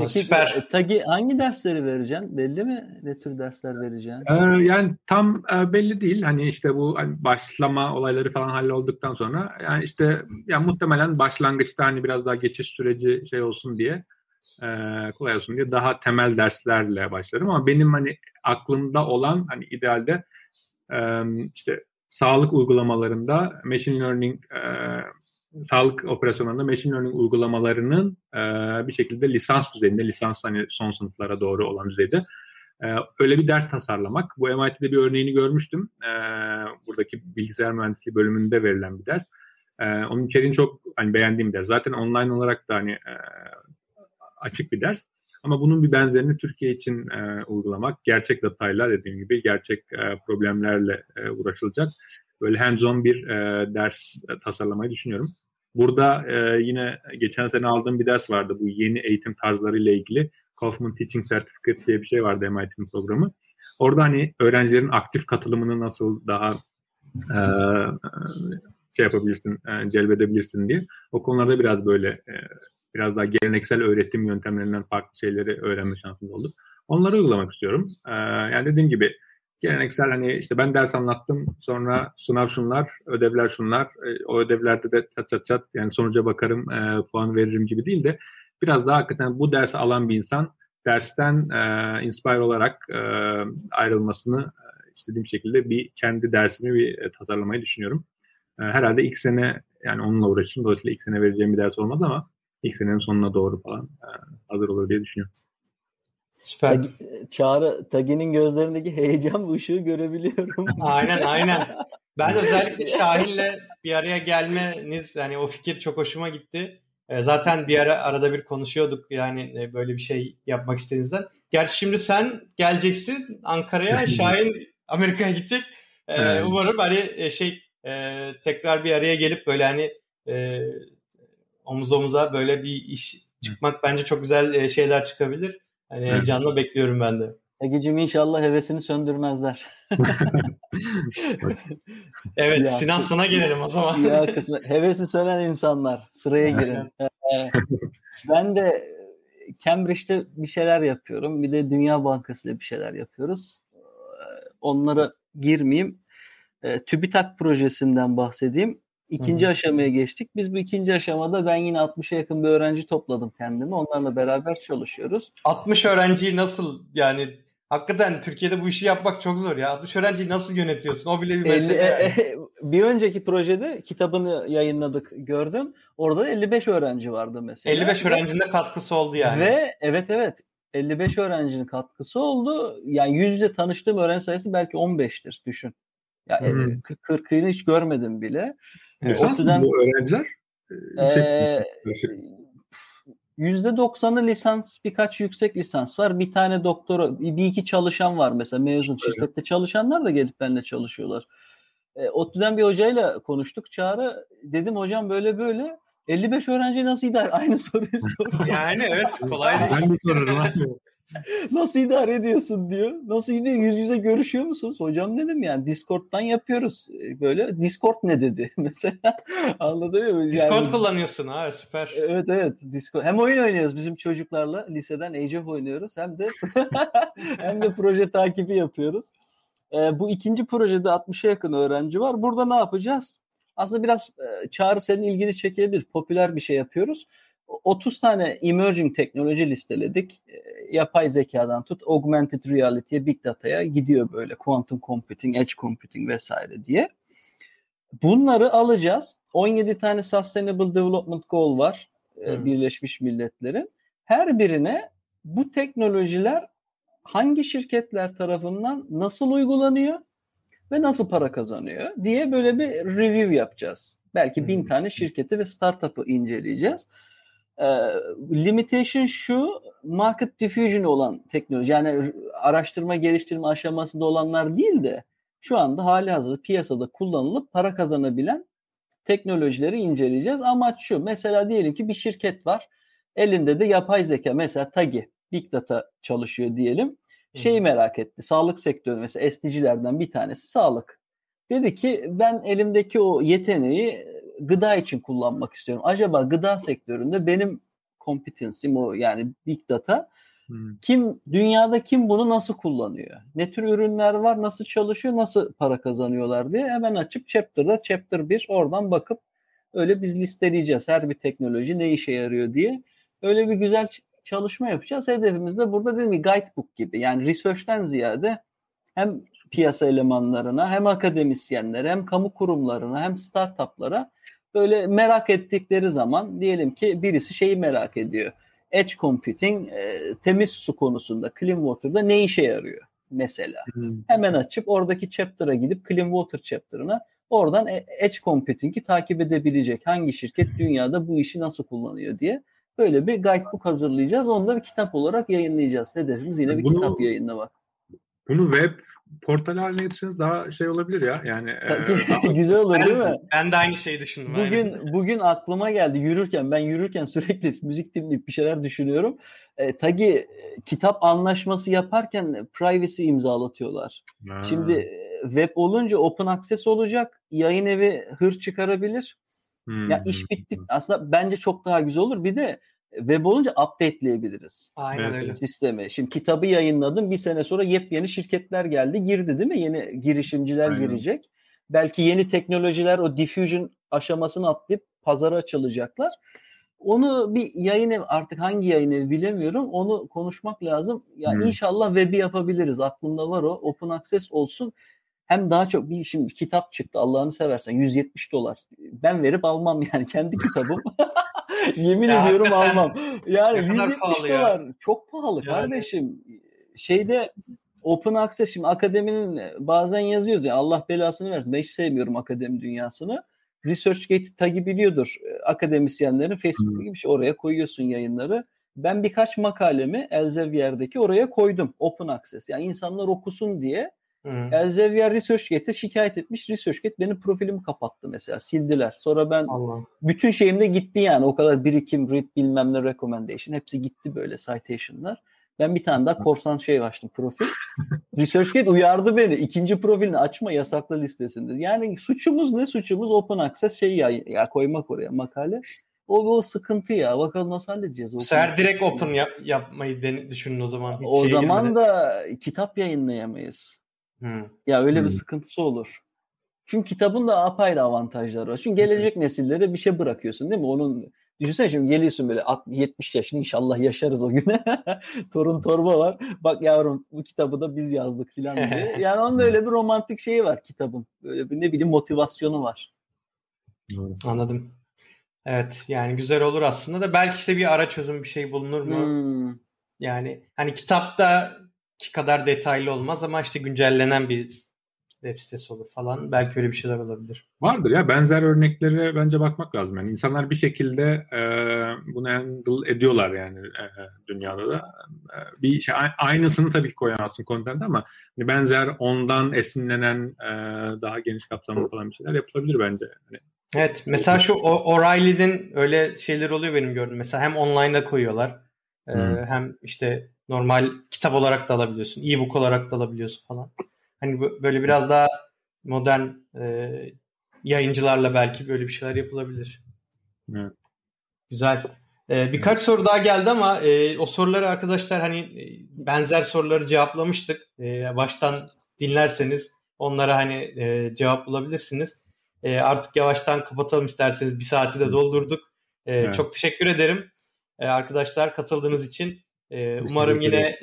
Peki, süper. E, Tagi hangi dersleri vereceksin? Belli mi? Ne tür dersler vereceksin? Ee, yani tam e, belli değil. Hani işte bu hani başlama olayları falan hallolduktan sonra yani işte yani muhtemelen başlangıçta hani biraz daha geçiş süreci şey olsun diye e, kolay olsun diye daha temel derslerle başlarım ama benim hani aklımda olan hani idealde e, işte sağlık uygulamalarında machine learning e, sağlık operasyonlarında machine learning uygulamalarının e, bir şekilde lisans düzeyinde, lisans hani son sınıflara doğru olan düzeyde e, öyle bir ders tasarlamak. Bu MIT'de bir örneğini görmüştüm. E, buradaki bilgisayar mühendisliği bölümünde verilen bir ders. E, onun içeriğini çok hani beğendiğim ders. Zaten online olarak da hani e, açık bir ders. Ama bunun bir benzerini Türkiye için e, uygulamak, gerçek datayla dediğim gibi gerçek e, problemlerle e, uğraşılacak böyle hands-on bir e, ders tasarlamayı düşünüyorum. Burada e, yine geçen sene aldığım bir ders vardı. Bu yeni eğitim tarzları ile ilgili. Kaufman Teaching Certificate diye bir şey vardı MIT'nin programı. Orada hani öğrencilerin aktif katılımını nasıl daha e, şey yapabilirsin, e, celbedebilirsin diye. O konularda biraz böyle e, biraz daha geleneksel öğretim yöntemlerinden farklı şeyleri öğrenme şansım oldu. Onları uygulamak istiyorum. E, yani dediğim gibi geleneksel hani işte ben ders anlattım sonra sınav şunlar, ödevler şunlar. E, o ödevlerde de çat çat çat yani sonuca bakarım, e, puan veririm gibi değil de biraz daha hakikaten bu dersi alan bir insan dersten e, inspire olarak ayrılmasını istediğim şekilde bir kendi dersimi bir tasarlamayı düşünüyorum. Herhalde ilk sene yani onunla uğraşırım. Dolayısıyla ilk sene vereceğim bir ders olmaz ama ilk senenin sonuna doğru falan e, hazır olur diye düşünüyorum. Süper. Çağrı, Tagi'nin gözlerindeki heyecan ışığı görebiliyorum. <laughs> aynen aynen. Ben özellikle <laughs> Şahin'le bir araya gelmeniz yani o fikir çok hoşuma gitti. E, zaten bir ara arada bir konuşuyorduk yani e, böyle bir şey yapmak istediğinizden. Gerçi şimdi sen geleceksin Ankara'ya, <laughs> Şahin Amerika'ya gidecek. E, evet. Umarım hani şey tekrar bir araya gelip böyle hani omuz omuza böyle bir iş çıkmak bence çok güzel şeyler çıkabilir. Hani evet. heyecanla bekliyorum ben de. Egeciğim inşallah hevesini söndürmezler. <laughs> evet ya, Sinan sana gelelim o zaman. ya kısmı, hevesi sönen insanlar sıraya girin. Ben de Cambridge'de bir şeyler yapıyorum. Bir de Dünya Bankası'da bir şeyler yapıyoruz. Ee, onlara girmeyeyim. E, TÜBİTAK projesinden bahsedeyim. İkinci Hı-hı. aşamaya geçtik. Biz bu ikinci aşamada ben yine 60'a yakın bir öğrenci topladım kendime. Onlarla beraber çalışıyoruz. 60 öğrenciyi nasıl yani Hakikaten Türkiye'de bu işi yapmak çok zor ya. 60 öğrenciyi nasıl yönetiyorsun? O bile bir mesele. 50, yani. e, bir önceki projede kitabını yayınladık gördüm. Orada 55 öğrenci vardı mesela. 55 öğrencinin de katkısı oldu yani. Ve evet evet 55 öğrencinin katkısı oldu. Yani yüz yüze tanıştığım öğrenci sayısı belki 15'tir düşün. Ya yani hmm. 40'ını hiç görmedim bile. Esas Otudan, bu öğrenciler? E, %90'ı lisans, birkaç yüksek lisans var. Bir tane doktora, bir iki çalışan var mesela mezun. Evet. Şirkette çalışanlar da gelip benimle çalışıyorlar. E, ODTÜ'den bir hocayla konuştuk. Çağrı dedim hocam böyle böyle 55 öğrenci nasıl idare? <laughs> Aynı soruyu soruyor. yani evet kolay değil. Ben de sorarım. <laughs> <laughs> <laughs> Nasıl idare ediyorsun diyor. Nasıl gidiyor? Yüz yüze görüşüyor musunuz? Hocam dedim yani Discord'dan yapıyoruz. Ee, böyle Discord ne dedi <laughs> mesela. Anladın mı? Discord yani, kullanıyorsun ha süper. Evet evet. Discord. Hem oyun oynuyoruz bizim çocuklarla. Liseden Age of oynuyoruz. Hem de <laughs> hem de proje takibi yapıyoruz. Ee, bu ikinci projede 60'a yakın öğrenci var. Burada ne yapacağız? Aslında biraz e, Çağrı senin ilgini çekebilir. Popüler bir şey yapıyoruz. 30 tane emerging teknoloji listeledik. E, yapay zekadan tut augmented reality'ye, big data'ya gidiyor böyle quantum computing, edge computing vesaire diye. Bunları alacağız. 17 tane Sustainable Development Goal var hmm. Birleşmiş Milletler'in. Her birine bu teknolojiler hangi şirketler tarafından nasıl uygulanıyor ve nasıl para kazanıyor diye böyle bir review yapacağız. Belki bin tane şirketi ve startup'ı inceleyeceğiz. E, limitation şu market diffusion olan teknoloji yani araştırma geliştirme aşamasında olanlar değil de şu anda hali hazırda piyasada kullanılıp para kazanabilen teknolojileri inceleyeceğiz. Amaç şu mesela diyelim ki bir şirket var elinde de yapay zeka mesela TAGI Big Data çalışıyor diyelim. Şeyi merak etti. Sağlık sektörü mesela SDG'lerden bir tanesi sağlık. Dedi ki ben elimdeki o yeteneği gıda için kullanmak istiyorum. Acaba gıda sektöründe benim competency'm o yani big data hmm. kim dünyada kim bunu nasıl kullanıyor? Ne tür ürünler var? Nasıl çalışıyor? Nasıl para kazanıyorlar diye hemen açıp chapter'da chapter 1 oradan bakıp öyle biz listeleyeceğiz her bir teknoloji ne işe yarıyor diye. Öyle bir güzel çalışma yapacağız. Hedefimiz de burada değil mi guidebook gibi. Yani research'ten ziyade hem piyasa elemanlarına hem akademisyenlere hem kamu kurumlarına hem startuplara böyle merak ettikleri zaman diyelim ki birisi şeyi merak ediyor. Edge computing e, temiz su konusunda clean water'da ne işe yarıyor mesela. Hmm. Hemen açıp oradaki chapter'a gidip clean water chapter'ına oradan e, edge computing'i takip edebilecek. Hangi şirket dünyada bu işi nasıl kullanıyor diye. Böyle bir guidebook hazırlayacağız. Onu da bir kitap olarak yayınlayacağız. Hedefimiz yine bir bunu, kitap yayınlamak. Bunu web portal haline getirseniz daha şey olabilir ya. Yani e, <laughs> güzel olur değil mi? Ben de aynı şeyi düşündüm. Bugün aynen. bugün aklıma geldi yürürken ben yürürken sürekli <laughs> müzik dinleyip bir şeyler düşünüyorum. E, Tagi kitap anlaşması yaparken privacy imzalatıyorlar. Ha. Şimdi e, web olunca open access olacak. Yayın evi hır çıkarabilir. Hmm. Ya iş bitti. Aslında bence çok daha güzel olur. Bir de web olunca updateleyebiliriz. Aynen öyle. Sistemi. Şimdi kitabı yayınladım. Bir sene sonra yepyeni şirketler geldi. Girdi değil mi? Yeni girişimciler Aynen. girecek. Belki yeni teknolojiler o diffusion aşamasını atlayıp pazara açılacaklar. Onu bir yayın ev artık hangi yayın evi bilemiyorum. Onu konuşmak lazım. Ya hmm. inşallah web'i yapabiliriz. Aklımda var o. Open access olsun. Hem daha çok bir şimdi kitap çıktı Allah'ını seversen 170 dolar. Ben verip almam yani kendi kitabım. <laughs> <laughs> Yemin ya ediyorum almam. Yani 170 dolar ya. çok pahalı yani. kardeşim. Şeyde Open Access şimdi akademinin bazen yazıyoruz ya Allah belasını versin. Ben hiç sevmiyorum akademi dünyasını. ResearchGate tagi biliyordur akademisyenlerin Facebook gibi şey. Oraya koyuyorsun yayınları. Ben birkaç makalemi Elsevier'deki oraya koydum. Open access. Yani insanlar okusun diye. Hmm. Elsevier ResearchGate'e şikayet etmiş. ResearchGate benim profilimi kapattı mesela. Sildiler. Sonra ben Allah. bütün şeyim de gitti yani. O kadar birikim, read bilmem ne recommendation. Hepsi gitti böyle citation'lar. Ben bir tane daha korsan şey açtım profil. <laughs> ResearchGate uyardı beni. İkinci profilini açma yasaklı listesinde. Yani suçumuz ne? Suçumuz open access şey ya, ya koymak oraya makale. O, o sıkıntı ya. Bakalım nasıl halledeceğiz. Ser direkt open yap, yapmayı den- düşünün o zaman. Hiç o zaman da kitap yayınlayamayız. Hmm. Ya öyle hmm. bir sıkıntısı olur. Çünkü kitabın da apayrı avantajları var. Çünkü gelecek nesillere bir şey bırakıyorsun değil mi? Onun Düşünsene şimdi geliyorsun böyle 70 yaşını inşallah yaşarız o güne. <laughs> Torun torba var. Bak yavrum bu kitabı da biz yazdık filan diye. <laughs> Yani onun da öyle bir romantik şeyi var kitabın. Böyle bir ne bileyim motivasyonu var. Anladım. Evet yani güzel olur aslında da belki işte bir ara çözüm bir şey bulunur mu? Hmm. Yani hani kitapta ki kadar detaylı olmaz ama işte güncellenen bir web sitesi olur falan. Belki öyle bir şeyler olabilir. Vardır ya benzer örneklere bence bakmak lazım. Yani insanlar bir şekilde e, bunu handle ediyorlar yani e, dünyada da. E, bir şey aynısını tabii ki koyamazsın kontente ama hani benzer ondan esinlenen e, daha geniş kapsamlı falan bir şeyler yapılabilir bence. Hani, evet mesela şu O'Reilly'nin öyle şeyler oluyor benim gördüğüm. Mesela hem online'da koyuyorlar e, hem işte normal kitap olarak da alabiliyorsun, e-book olarak da alabiliyorsun falan. Hani böyle biraz daha modern e, yayıncılarla belki böyle bir şeyler yapılabilir. Evet. Güzel. Ee, birkaç soru daha geldi ama e, o soruları arkadaşlar hani e, benzer soruları cevaplamıştık. E, baştan dinlerseniz onlara hani e, cevap bulabilirsiniz. E, artık yavaştan kapatalım isterseniz. Bir saati de doldurduk. E, evet. Çok teşekkür ederim e, arkadaşlar katıldığınız için. E, umarım yine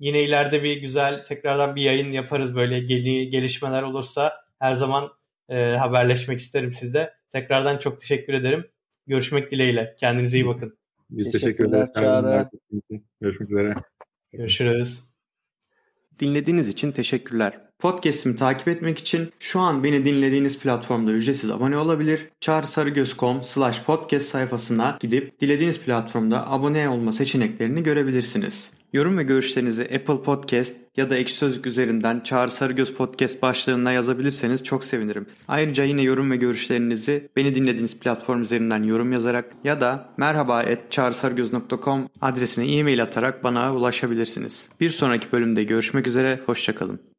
Yine ileride bir güzel tekrardan bir yayın yaparız böyle yeni gelişmeler olursa her zaman e, haberleşmek isterim sizde. Tekrardan çok teşekkür ederim. Görüşmek dileğiyle. Kendinize iyi bakın. Biz teşekkür ederiz. Görüşmek üzere. Görüşürüz. Dinlediğiniz için teşekkürler. Podcast'imi takip etmek için şu an beni dinlediğiniz platformda ücretsiz abone olabilir. çağrısarıgöz.com slash podcast sayfasına gidip dilediğiniz platformda abone olma seçeneklerini görebilirsiniz. Yorum ve görüşlerinizi Apple Podcast ya da Ekşi Sözlük üzerinden Çağrı Sarıgöz Podcast başlığına yazabilirseniz çok sevinirim. Ayrıca yine yorum ve görüşlerinizi beni dinlediğiniz platform üzerinden yorum yazarak ya da merhaba.çağrısarıgöz.com adresine e-mail atarak bana ulaşabilirsiniz. Bir sonraki bölümde görüşmek üzere, hoşçakalın.